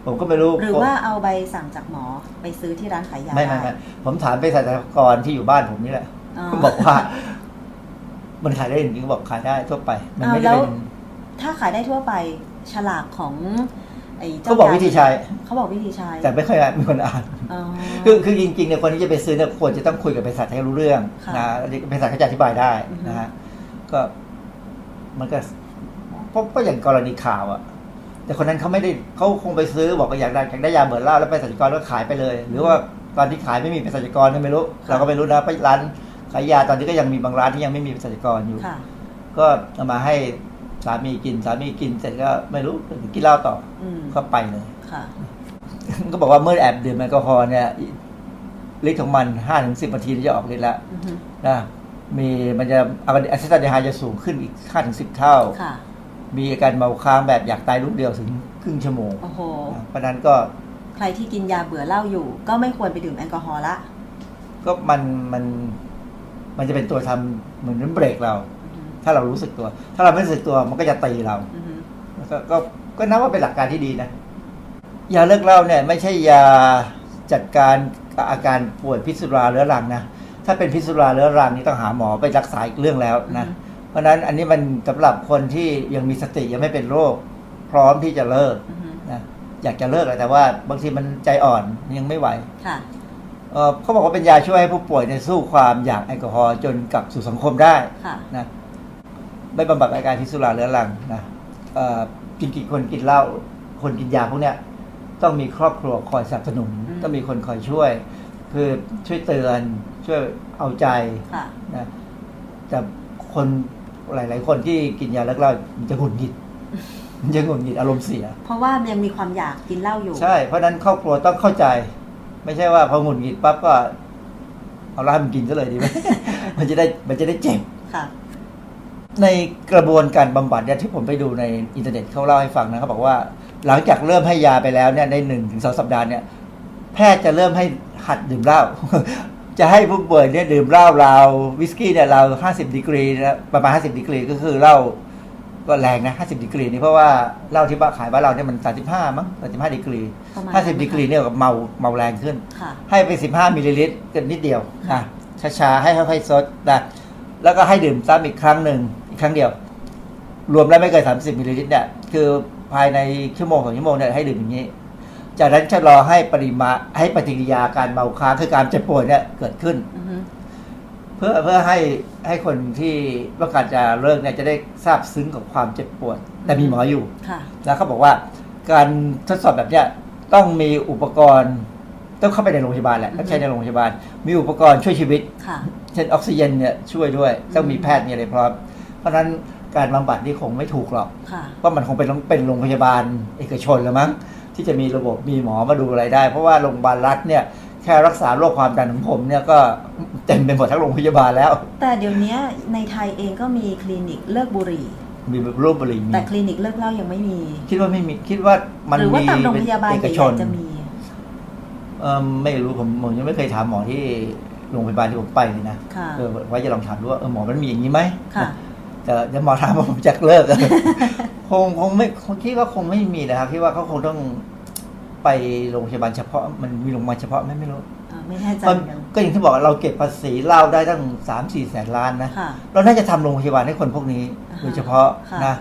E: ผมผมก็ไม่รู้
B: หรือว่าเอาใบสั่งจากหมอไปซื้อที่ร้านขายยา
E: ไม่ไม่
B: ด้
E: ไม่ผมถามไปสัตวกรที่อยู่บ้านผมนี่แหละ
B: อ๋อ
E: เขาบอกว่า มันขายได้จริงๆเขาบอกขายได้ทั่วไป มัน
B: อ้าว
E: ไม่ได้
B: แล้ว
E: เป็น
B: ถ้าขายได้ทั่วไปฉลากของไอ้จ้
E: เขาบอกวิธีใช้
B: เขาบอกวิธีใช้
E: แต่ไม่ค่อยมีคนอ่าน
B: อ๋อ
E: คือคือจริงๆเนี่ยคนที่จะไปซื้อเนี่ยควรจะต้องคุยกับบริษัทให้รู้เรื่อง
B: ค่ะ
E: นะบริษัทเขาจะอธิบายได้
B: อือฮึ
E: นะฮะก็มันก็เพราะเพราะอย่างกรณีข่าวอะ แต่คนนั้นเขาไม่ได้เขาคงไปซื้อบอกว่าอยากได้อยากได้ยาเบื่อเหล้าแล้วไปสัจกรก็ขายไปเลย หรือว่าตอนที่ขายไม่มีเป็นสัจกรก็ไม่รู้ เราก็ไม่รู้นะไปร้านขายยาตอนนี้ก็ยังมีบางร้านที่ยังไม่มีเป็นสัจกรอยู่
B: ค่ะ
E: ก็เอามาให้สามีกินสามีกินเสร็จก็ไม่รู้กินเหล้าต่อ
B: อืม
E: ก็ไปเลย
B: ค่ะ
E: ก็บอกว่าเมื่อแอบดื่มแอลกอฮอล์เนี่ยฤทธิ์ของมันห้าถึงสิบนาทีจะออกฤทธิ์แล้ว
B: อือฮึ
E: นะมีมันจะอะซิตาเดไฮจะสูงขึ้นอีกห้าถึงสิบเท่า
B: ค่ะ
E: มีอาการเมาค้างแบบอยากตายลูกเดียวถึงครึ่งชั่วโมง
B: โอ้โห
E: นะเพราะฉะนั้นก็
B: ใครที่กินยาเบื่อเหล้าอยู่ ก็ไม่ควรไปดื่มแอลกอฮอล์ละ
E: ก็มันมันมันจะเป็นตัวทำเหมือนน้ำเบรกเรา
B: อือฮึ
E: ถ้าเรารู้สึกตัว ถ้าเราไม่รู้สึกตัวมันก็จะตีเรา
B: อือฮึ
E: แล้วก็ก็ก็นับว่าเป็นหลักการที่ดีนะยาเลิกเหล้าเนี่ย ไม่ใช่ยาจัดการกับอาการป่วยพิษสุราเรื้อรังนะถ้าเป็นพิษสุราเรื้อรังนี่ต้องหาหมอไปรักษาอีกเรื่องแล้วนะเพ ราะฉะนั้นอันนี้มันสำหรับคนที่ยังมีสติยังไม่เป็นโรค พร้อมที่จะเลิก
B: อือฮึ
E: นะอยากจะเลิกแหละแต่ว่า บางทีมันใจอ่อนยังไม่ไหว
B: ค่ะ
E: เอ่อเขาบอกว่าเป็นยาช่วยให้ผู้ป่วยในยสู้ความอยากแอลกอฮอล์จนกลับสู่สังคมได้
B: ค่ะ
E: นะไม่บำบัดอาการพิษสุราเรื้อรังนะเอ่อกินกี่คนกินเหล้าคนกินยาพวกเนี้ยต้องมีครอบครัวคอยสนับสนุน
B: อืม
E: ต้องมีคนคอยช่วย คือช่วยเตือนช่วยเอาใจ
B: ค่ะ
E: นะแต่คน หลาย ๆ คนที่กินยาเลิกเหล้ามันจะหงุดหงิดมันจะหงุดหงิดอารมณ์เสีย
B: เพราะว่ายังมีความอยากกินเหล้าอยู่
E: ใช่ เพราะฉะนั้นครอบครัวต้องเข้าใจ ไม่ใช่ว่าพอหงุดหงิดปั๊บก็ เอาเหล้าให้มันกินซะเลยดีไหมมันจะได้มันจะได้เจ็บ
B: ค่ะ
E: ในกระบวนการบำบัดเนี่ยที่ผมไปดูในอินเทอร์เน็ตเขาเล่าให้ฟังนะเขาบอกว่า หลังจากเริ่มให้ยาไปแล้วเนี่ยในหนึ่งถึงสองสัปดาห์เนี่ยแพทย์จะเริ่มให้หัดดื่มเหล้า จะให้ผู้ป่วยเนี่ยดื่มเหล้าราววิสกี้เนี่ยเราห้าสิบดีกรีนะประมาณห้าสิบดีกรีก็คือเหล้าก็แรงนะห้าสิบดีกรีนี่เพราะว่าเหล้าที่บ้านขายบ้านเราเนี่ยมันสามสิบห้ามั้งสามสิบห้าดีกรี
B: ประมาณ
E: ห้าสิบ
B: นั้น
E: ดีกรีเนี่ยกับเมาเมาแรงขึ้น
B: ค่ะ
E: ให้ไปสิบห้ามิลลิลิตรกันนิดเดียว
B: ค่ะ
E: นะช้าๆให้ค่อยๆซดนะแล้วก็ให้ดื่มซ้ำอีกครั้งหนึ่งอีกครั้งเดียว รวมแล้วไม่เกินสามสิบมิลลิลิตรเนี่ยคือภายในชั่วโมงสองชั่วโมงเนี่ยให้ดื่มอย่างนี้ จากนั้นชะลอให้ปริมาณให้ปฏิกิริยาการเมาค้างคือการเจ็บป่วยเนี่ยเกิดขึ้น
B: อือฮึ
E: เพื่อเพื่อให้ให้คนที่ต้องการจะเลิกเนี่ยจะได้ทราบซึ้งกับความเจ็บปวด แต่มีหมออยู่
B: ค่ะ
E: แล้วเขาบอกว่า การทดสอบแบบเนี้ยต้องมีอุปกรณ์ ต้องเข้าไปในโรงพยาบาลแหละต้องใช้ในโรงพยาบาล มีอุปกรณ์ช่วยชีวิต
B: ค่ะ
E: เช่นออกซิเจนเนี่ยช่วยด้วยต้องมีแพทย์มีอะไรพร้อมเพราะฉะนั้นการบำบัดนี่คงไม่ถูกหรอก
B: ค่ะ
E: เพราะมันคงเป็นเป็นโรงพยาบาลเอกชนแล้วมั้ง ที่จะมีระบบมีหมอมาดูอะไรได้ เพราะว่าโรงพยาบาลรัฐเนี่ยแค่รักษาโรคความดันของผมเนี่ยก็เต็มไปหมดทั้งโรงพยาบาลแล้ว
B: แต่เดี๋ยวนี้ในไทยเองก็มีคลินิกเลิกบุหรี่
E: มีรูปบุหรี่มี
B: แต่คลินิกเลิกเหล้ายังไม่มี
E: คิดว่าไม่มีคิดว่ามัน
B: หรือว่า
E: มี
B: ตามโรงพยาบาล
E: เอ
B: ให
E: ก
B: ญ่
E: ชน
B: ๆจะมี
E: เออไม่รู้ผมผมยังไม่เคยถามหมอที่โรงพยาบาลที่ผมไปเลยนะ
B: ค่ะ
E: เออไว้จะลองถามดูว่าเออหมอมันมีอย่างนี้ไหม
B: ค่ะ
E: แต่เดี๋ยวหมอถามว่าผมจะเลิกคงคงไม่คงคิดว่าคงไม่มีนะครับคิดว่าเขาคงต้องไปโรงพยาบาลเฉพาะมันมีโรงพยาบาลเฉพาะไหมไม่รู้
B: อ่าไม่แน่ใจ
E: มัน
B: เหมือนกัน
E: ก็อย่างที่บอกว่าเราเก็บภาษีเหล้าได้ตั้งสามสี่แสนล้านนะ
B: ค่ะ
E: เราน่าจะทำโรงพยาบาลให้คนพวกนี้
B: อ่าฮะ
E: โดยเฉพาะ
B: ค่ะ
E: นะ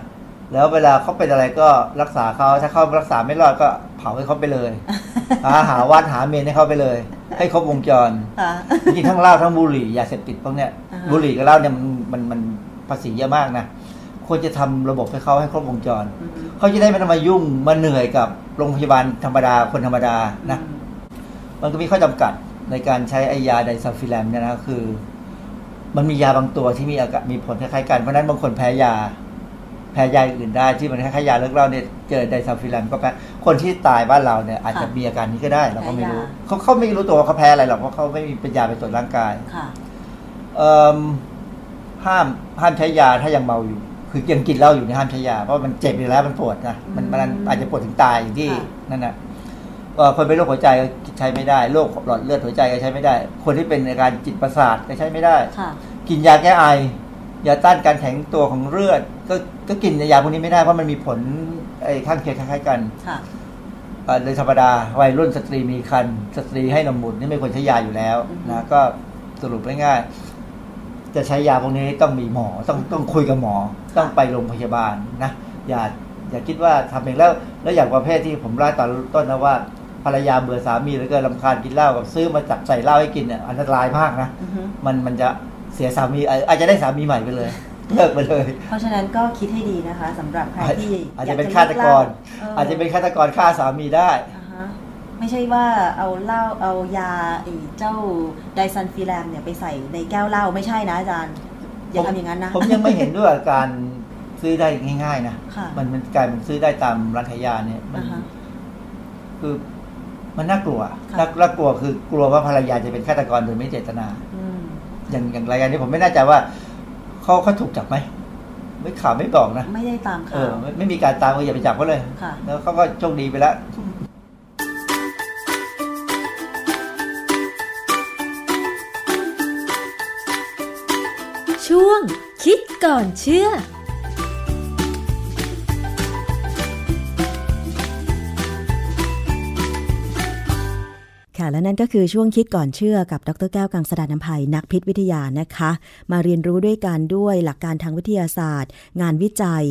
E: แล้วเวลาเขาเป็นอะไรก็รักษาเขาถ้าเขารักษาไม่รอดก็เผาให้เขาไปเลยหาหาวัดหาเมนให้เขาไปเลย ให้ครบวงจร
B: ค่ะ
E: จริงๆทั้งเหล้าทั้งบุหรี่ยาเสพติดพวกเนี้ย
B: อ่าฮะ
E: บุหรี่กับเหล้าเนี่ยมันมันมัน ภาษีเยอะมากนะควรจะทำระบบให้เขาให้ครบวงจร
B: อืม
E: เขาจะได้ไม่ต้องมายุ่งมาเหนื่อยกับโรงพยาบาลธรรมดาคนธรรมดานะ
B: อืม
E: มันก็มีข้อจำกัดในการใช้ไอยาไดซัลฟิแลมเนี่ยนะคือ มันมียาบางตัวที่มีอาการมีผลคล้ายๆกัน เพราะฉะนั้นบางคนแพ้ยา แพ้ยาอื่นได้ที่มันคล้ายๆยาเลิกเหล้าเนี่ยเจอไดซัลฟิแลมก็แพ้คนที่ตายบ้านเราเนี่ยอาจจะมีอาการนี้ก็ได้ เราก็ไม่รู้เขาเขาไม่รู้ตัวว่าเขาแพ้อะไรหรอกเพราะเขาไม่มีปัญญาไปตรวจร่างกาย
B: ค่ะ
E: เอ่อ ห้ามห้ามใช้ยาถ้ายังเมาอยู่ คือยังกินเหล้าอยู่เนี่ยห้ามใช้ยาเพราะมันเจ็บอยู่แล้วมันปวดนะมันมันอาจจะปวดถึงตายอย่างที่
B: ค่ะ
E: นั่นนะเอ่อคนเป็นโรคหัวใจก็ใช้ไม่ได้โรคหลอดเลือดหัวใจก็ใช้ไม่ได้ คนที่เป็นอาการจิตประสาทก็ใช้ไม่ได้
B: ค่ะ
E: กินยาแก้ไอยาต้านการแข็งตัวของเลือด ก็ก็กินยาพวกนี้ไม่ได้เพราะมันมีผลไอ้ข้างเคียงคล้ายๆกัน
B: ค่ะ
E: เอ่อโดยธรรมดาวัยรุ่นสตรีมีคันสตรีให้นมบุตรนี่ไม่ควรใช้ยาอยู่แล้ว
B: อือฮึ
E: นะก็สรุปง่ายๆ จะใช้ยาพวกนี้ต้องมีหมอต้องต้องคุยกับหมอต้องไปโรงพยาบาลนะอย่าอย่าคิดว่าทำเองแล้วแล้วอย่างประเภทที่ผมเล่าตอนต้นนะว่าภรรยาเบื่อสามีแล้วก็ลำคาญกินเหล้ากับซื้อมาจับใส่เหล้าให้กินเนี่ยอันตรายมากนะ
B: อือฮึ
E: มันมันจะเสียสามีเอ่ออาจจะได้สามีใหม่ไปเลยเลิกไปเลย
B: เพราะฉะนั้นก็คิดให้ดีนะคะสำหรับใครที่
E: อาจจะ
B: ย
E: เป็นฆาตกร
B: เลิเหล้
E: อาจจะเป็นฆาตกรฆ่าสามีได้
B: อ่าฮะ ไม่ใช่ว่าเอาเหล้าเอายาไอ้เจ้าไดซันฟิแลมเนี่ยไปใส่ในแก้วเหล้าไม่ใช่นะอาจารย์ อย่าทำอย่างนั้นนะ
E: ผมยังไม่เห็นด้วยกับการซื้อได้ง่ายๆนะ
B: ค่ะ
E: มันมันกลายเป็นซื้อได้ตามร้านขายยาเนี่ยมัน
B: อ่าฮะ
E: คือมันน่ากลัว
B: ค่ะ
E: น่าน่ากลัวคือกลัวว่าภรรยาจะเป็นฆาตกรโดยไม่เจตนา
B: อืม
E: อย่างอย่างรายการนี้ผมไม่แน่ใจว่าเขาเขาถูกจับไหมไม่ข่าวไม่บอกนะ
B: ไม่ได้ตาม
E: เอ
B: ข่า
E: อ
B: ว
E: ไม่ไม่มีการตามก็อย่าไปจับเขาเลย
B: ค่ะ
E: แล้วเขาก็โชคดีไปแล้ว
D: ช่ว ง คิดก่อนเชื่อ
B: ค่ะและนั่นก็คือช่วงคิดก่อนเชื่อกับดรแก้วกังสดานนภัยนักพิษวิทยานะคะ มาเรียนรู้ด้วยกันด้วยหลักการทางวิทยาศาสตร์ งานวิจัย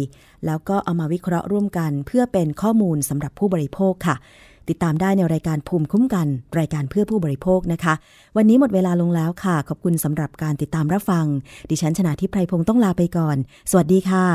B: แล้วก็เอามาวิเคราะห์ร่วมกัน เพื่อเป็นข้อมูลสำหรับผู้บริโภคค่ะ ติดตามได้ในรายการภูมิคุ้มกัน รายการเพื่อผู้บริโภคนะคะ วันนี้หมดเวลาลงแล้วค่ะ ขอบคุณสำหรับการติดตามรับฟัง ดิฉันชนะทิพไพรพงศ์ต้องลาไปก่อน สวัสดีค่ะ